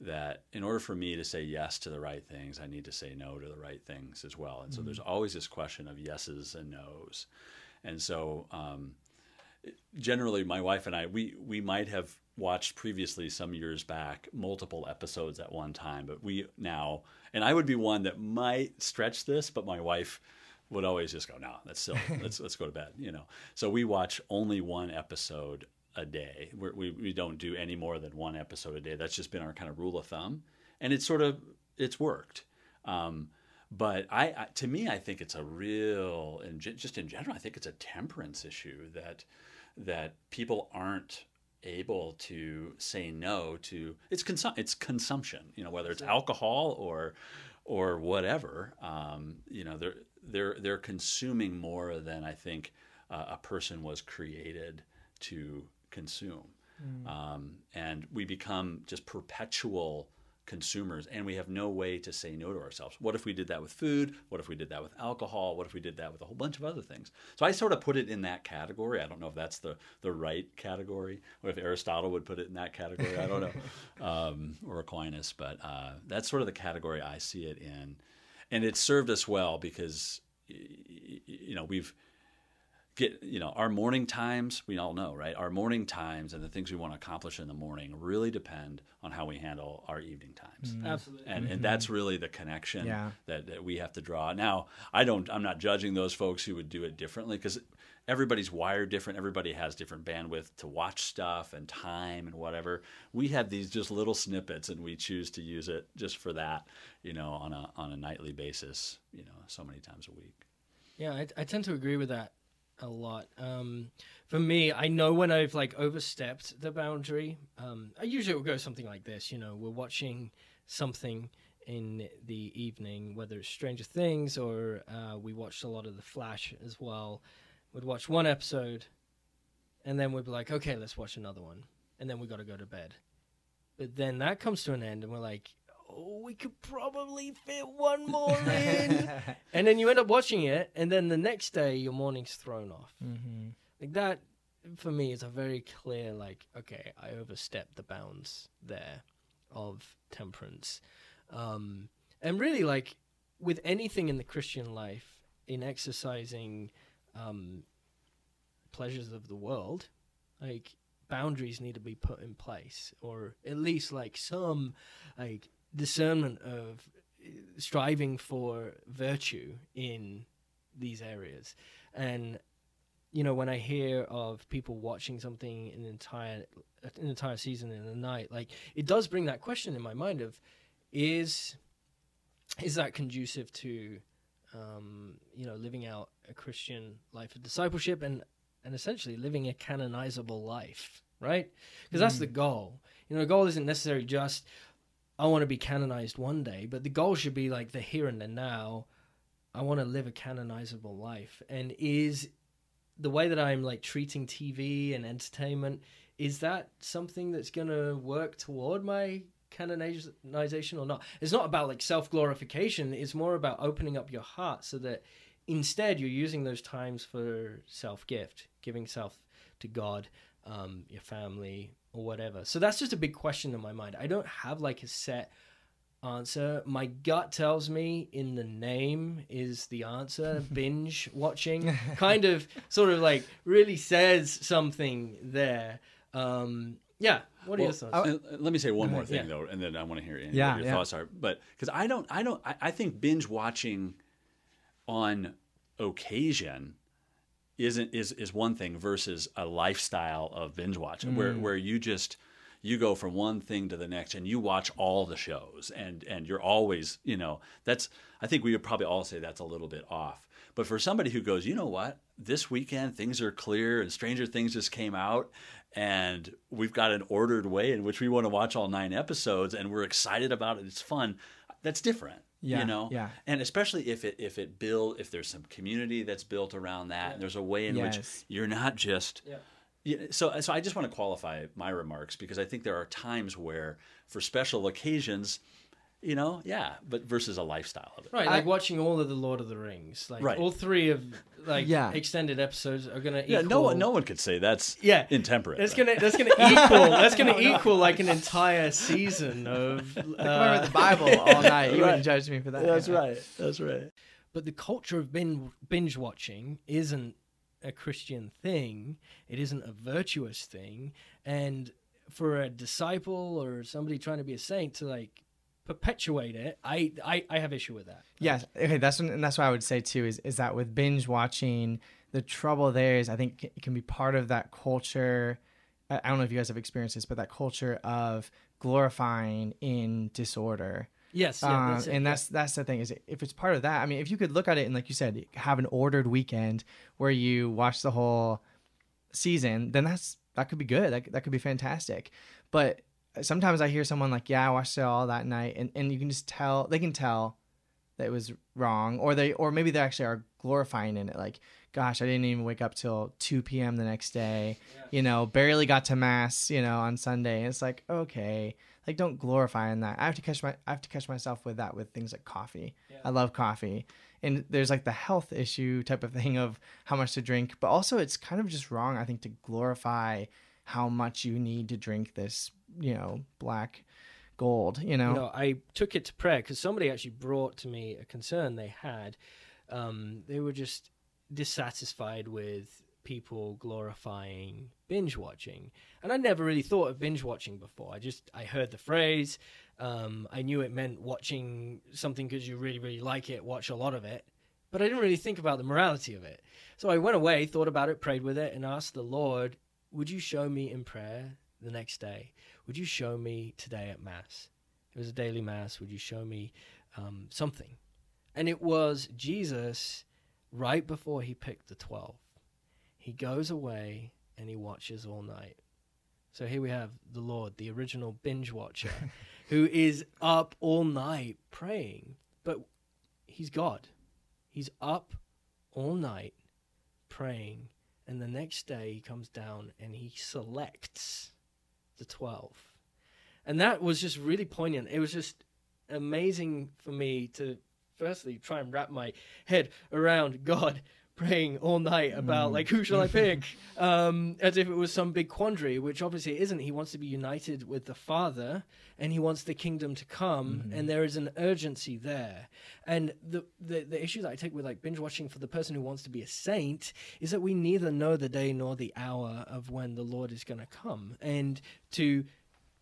That in order for me to say yes to the right things, I need to say no to the right things as well. And so there's always this question of yeses and nos. And so um, generally my wife and I we we might have watched previously some years back multiple episodes at one time but we now and I would be one that might stretch this but my wife would always just go no that's silly. Let's let's go to bed you know? So we watch only one episode a day. We're, we we don't do any more than one episode a day. That's just been our kind of rule of thumb and it's sort of it's worked. Um, but I, I, to me, I think it's a real, and just in general, I think it's a temperance issue that that people aren't able to say no to. It's consum- it's consumption. You know, whether it's alcohol or or whatever. Um, you know, they're they're they're consuming more than I think uh, a person was created to consume, um, and we become just perpetual consumers and we have no way to say no to ourselves. What if we did that with food? What if we did that with alcohol? What if we did that with a whole bunch of other things? So I sort of put it in that category. I don't know if that's the, the right category or if Aristotle would put it in that category. I don't know. um, or Aquinas, but uh, that's sort of the category I see it in. And it served us well because, you know, we've, get you know our morning times we all know right? Our morning times and the things we want to accomplish in the morning really depend on how we handle our evening times. Mm-hmm. Absolutely. and and mm-hmm. that's really the connection Yeah. that, that we have to draw. Now i don't i'm not judging those folks who would do it differently because everybody's wired different. Everybody has different bandwidth to watch stuff and time and whatever. We have these just little snippets and we choose to use it just for that you know on a on a nightly basis you know so many times a week. Yeah, I, I tend to agree with that a lot. Um, for me, I know when I've like overstepped the boundary. Um, I usually will go something like this. You know, we're watching something in the evening, whether it's Stranger Things or uh, we watched a lot of The Flash as well. We'd watch one episode, and then we'd be like, okay, let's watch another one, and then we got to go to bed. But then that comes to an end, and we're like, oh, we could probably fit one more in. and then you end up watching it, and then the next day your morning's thrown off. mm-hmm. Like that, for me, is a very clear like, okay, I overstepped the bounds there of temperance, um, and really like with anything in the Christian life, in exercising um, pleasures of the world, like boundaries need to be put in place, or at least like some like discernment of uh, striving for virtue in these areas. And you know, when I hear of people watching something an entire an entire season in a night, like it does bring that question in my mind of is is that conducive to um, you know living out a Christian life of discipleship and and essentially living a canonizable life, right? Because that's the goal. You know, the goal isn't necessarily just I want to be canonized one day, but the goal should be like the here and the now. I want to live a canonizable life, and is the way that I'm like treating TV and entertainment is that something that's going to work toward my canonization or not? It's not about like self glorification. It's more about opening up your heart so that instead you're using those times for self gift, giving self to God, um, your family, or whatever. So that's just a big question in my mind. I don't have like a set answer. My gut tells me in the name is the answer. Binge watching kind of sort of like really says something there. Um, yeah. What are your Well, thoughts? uh, let me say one more thing yeah. though, and then I want to hear Andy, Yeah, what your yeah. thoughts are. But because I don't, I don't, I, I think binge watching on occasion isn't is is one thing versus a lifestyle of binge watching where Mm. where you just you go from one thing to the next and you watch all the shows and and you're always you know that's I think we would probably all say that's a little bit off. But for somebody who goes, you know what, this weekend things are clear and Stranger Things just came out and we've got an ordered way in which we want to watch all nine episodes and we're excited about it. It's fun. That's different. Yeah, you know, yeah. and especially if it if it build if there's some community that's built around that, and there's a way in which you're not just Yeah. yeah, so so I just want to qualify my remarks because I think there are times where for special occasions you know, yeah, but versus a lifestyle of it. Right, I- like watching all of the Lord of the Rings, like Right. all three of like Yeah. extended episodes are gonna Yeah, equal. no one, no one could say that's Yeah. intemperate. That's right? gonna that's gonna equal that's gonna equal like an entire season of. I Uh, the Bible all night. You wouldn't judge me for that. That's Yeah. right. That's right. but the culture of bin, binge watching isn't a Christian thing. It isn't a virtuous thing, and for a disciple or somebody trying to be a saint to like perpetuate it, I I, I have issue with that. Yes. Okay. That's when, and that's what I would say too. Is is that with binge watching, the trouble there is I think it can be part of that culture. I don't know if you guys have experienced this, but that culture of glorifying in disorder. Yes, yeah, Um, that's and that's that's the thing is if it's part of that. I mean, if you could look at it and like you said, have an ordered weekend where you watch the whole season, then that's that could be good. That that could be fantastic. But sometimes I hear someone like, "Yeah, I watched it all that night," and and you can just tell they can tell that it was wrong, or they or maybe they actually are glorifying in it. Like, gosh, I didn't even wake up till two p.m. the next day. You know, barely got to mass. You know, on Sunday. And it's like, okay, like don't glorify in that. I have to catch my I have to catch myself with that with things like coffee. I love coffee. And there's like the health issue type of thing of how much to drink, but also it's kind of just wrong, I think, to glorify how much you need to drink this, you know, black gold, you know? you know, I took it to prayer because somebody actually brought to me a concern they had. Um, they were just dissatisfied with people glorifying binge watching, and I never really thought of binge watching before. I just I heard the phrase. Um, I knew it meant watching something because you really really like it, watch a lot of it, but I didn't really think about the morality of it. So I went away, thought about it, prayed with it, and asked the Lord, "Would you show me in prayer the next day? Would you show me today at Mass? It was a daily Mass. Would you show me um, something?" And it was Jesus right before he picked the 12. He goes away and he watches all night. So here we have the Lord, the original binge watcher, who is up all night praying. But he's God. He's up all night praying. And the next day he comes down and he selects the 12. And that was just really poignant. It was just amazing for me to firstly try and wrap my head around God praying all night about like who shall I pick, um, as if it was some big quandary, which obviously isn't. He wants to be united with the Father, and he wants the kingdom to come, and there is an urgency there. And the, the the issue that I take with like binge watching for the person who wants to be a saint is that we neither know the day nor the hour of when the Lord is going to come, and to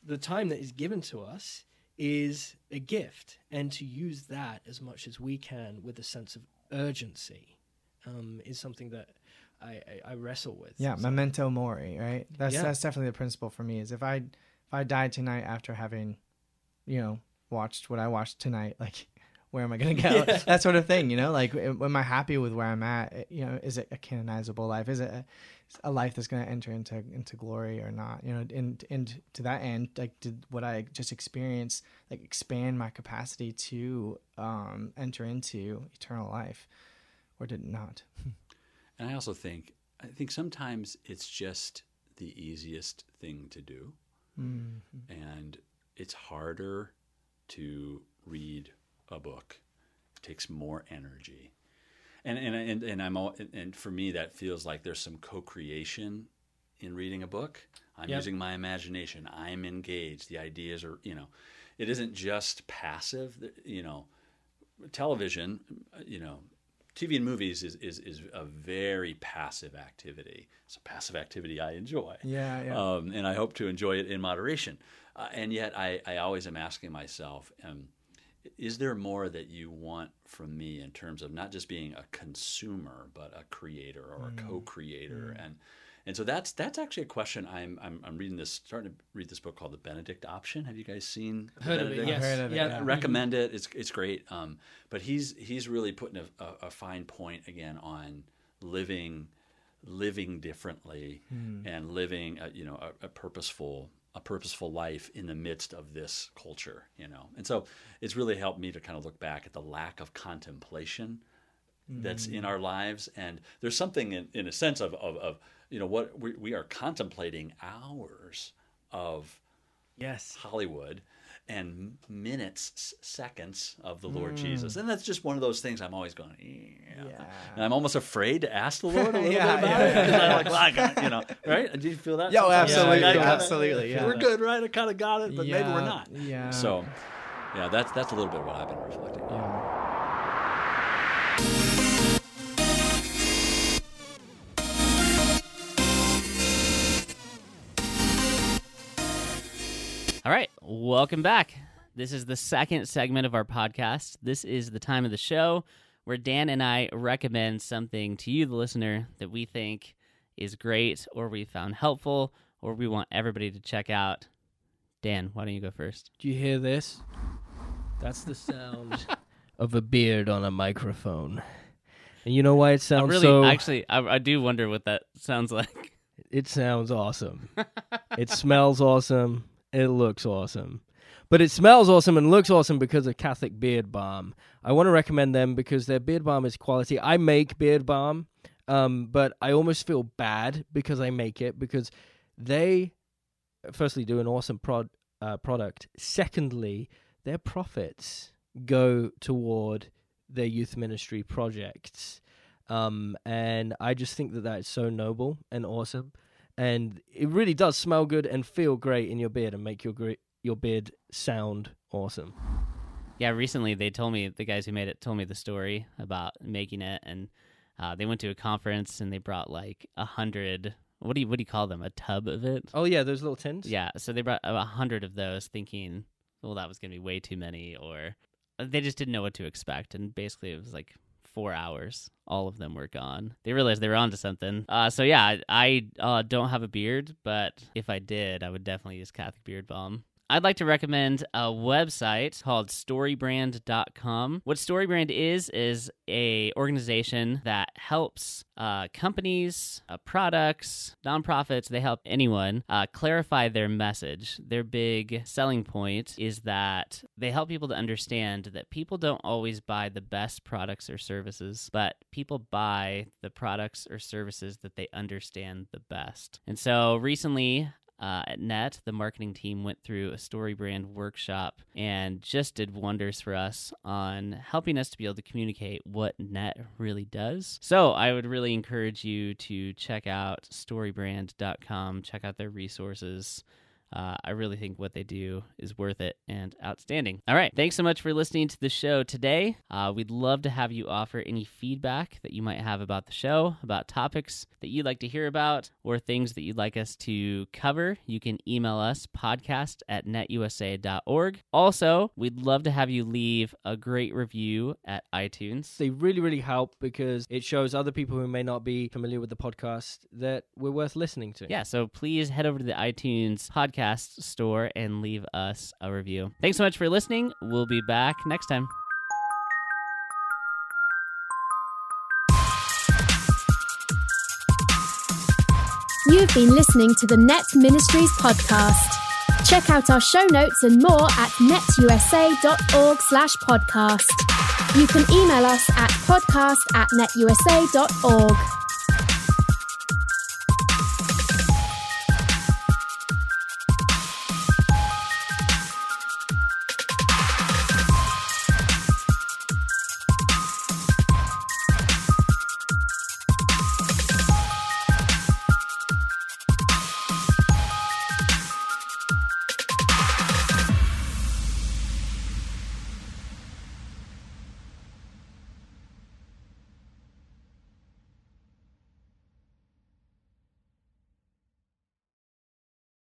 the time that is given to us is a gift, and to use that as much as we can with a sense of urgency um, is something that I, I, I wrestle with. Yeah, So- memento mori, right? That's Yeah. that's definitely the principle for me. Is if I if I died tonight after having, you know, watched what I watched tonight, like where am I gonna go? Yeah. That sort of thing, you know. Like, am I happy with where I'm at? You know, is it a canonizable life? Is it a, a life that's gonna enter into into glory or not? You know, and and to that end, like, did what I just experienced like expand my capacity to um enter into eternal life, or did it not? And I also think I think sometimes it's just the easiest thing to do, mm-hmm. and it's harder to read a book. It takes more energy, and and and, and I'm all, and for me that feels like there's some co-creation in reading a book. I'm Yep. using my imagination. I'm engaged. The ideas are you know, it isn't just passive. You know, television, you know, TV and movies is, is, is a very passive activity. It's a passive activity I enjoy. Yeah, yeah. Um, and I hope to enjoy it in moderation. Uh, and yet I, I always am asking myself, um, is there more that you want from me in terms of not just being a consumer, but a creator or a co-creator? And and so that's that's actually a question I'm, I'm I'm reading this starting to read this book called The Benedict Option. Have you guys seen The Heard of it? Benedict? Yes. Heard of it, yeah. yeah. recommend it. It's it's great. Um, but he's he's really putting a, a, a fine point again on living living differently and living a, you know a, a purposeful a purposeful life in the midst of this culture. You know, and so it's really helped me to kind of look back at the lack of contemplation that's in our lives and there's something in, in a sense of, of, of you know what we, we are contemplating hours of Yes. Hollywood, and minutes, seconds of the Lord Mm. Jesus. And that's just one of those things I'm always going, yeah. Yeah. And I'm almost afraid to ask the Lord a little Yeah, bit about yeah, it. 'cause yeah. I'm like, well, I got, you know, right? Do you feel that? Yeah, sometimes? absolutely, Like, absolutely, yeah. We're good, right? I kind of got it, but maybe we're not. yeah. So, yeah, that's that's a little bit of what I've been reflecting. on. All right, welcome back. This is the second segment of our podcast. This is the time of the show where Dan and I recommend something to you, the listener, that we think is great or we found helpful or we want everybody to check out. Dan, why don't you go first? Do you hear this? That's the sound of a beard on a microphone. And you know why it sounds really, so? actually, I, I do wonder what that sounds like. It sounds awesome. it smells awesome. It looks awesome. But it smells awesome and looks awesome because of Catholic Beard Balm. I want to recommend them because their beard balm is quality. I make beard balm, um, but I almost feel bad because I make it because they, firstly, do an awesome prod, uh, product. Secondly, their profits go toward their youth ministry projects. Um, and I just think that that is so noble and awesome, and it really does smell good and feel great in your beard and make your gre- your beard sound awesome. Yeah, recently they told me the guys who made it told me the story about making it, and uh, they went to a conference and they brought like a hundred. What do you what do you call them? A tub of it? Oh yeah, those little tins. Yeah, so they brought a hundred of those, thinking, well, that was gonna be way too many, or they just didn't know what to expect, and basically it was like four hours. All of them were gone. They realized they were onto something. Uh, so yeah, I uh, don't have a beard, but if I did, I would definitely use Catholic Beard Balm. I'd like to recommend a website called storybrand.com. What Storybrand is is a organization that helps uh, companies, uh, products, nonprofits, they help anyone uh, clarify their message. Their big selling point is that they help people to understand that people don't always buy the best products or services, but people buy the products or services that they understand the best. And so recently, uh, at Net, the marketing team went through a story brand workshop and just did wonders for us on helping us to be able to communicate what Net really does. So I would really encourage you to check out storybrand.com, check out their resources. Uh, I really think what they do is worth it and outstanding. All right. Thanks so much for listening to the show today. Uh, we'd love to have you offer any feedback that you might have about the show, about topics that you'd like to hear about, or things that you'd like us to cover. You can email us podcast at netusa.org. Also, we'd love to have you leave a great review at iTunes. They really, really help because it shows other people who may not be familiar with the podcast that we're worth listening to. Yeah, so please head over to the iTunes podcast store and leave us a review. Thanks so much for listening. We'll be back next time. You've been listening to the Net Ministries podcast. Check out our show notes and more at netusa.org slash podcast. You can email us at podcast at netusa.org.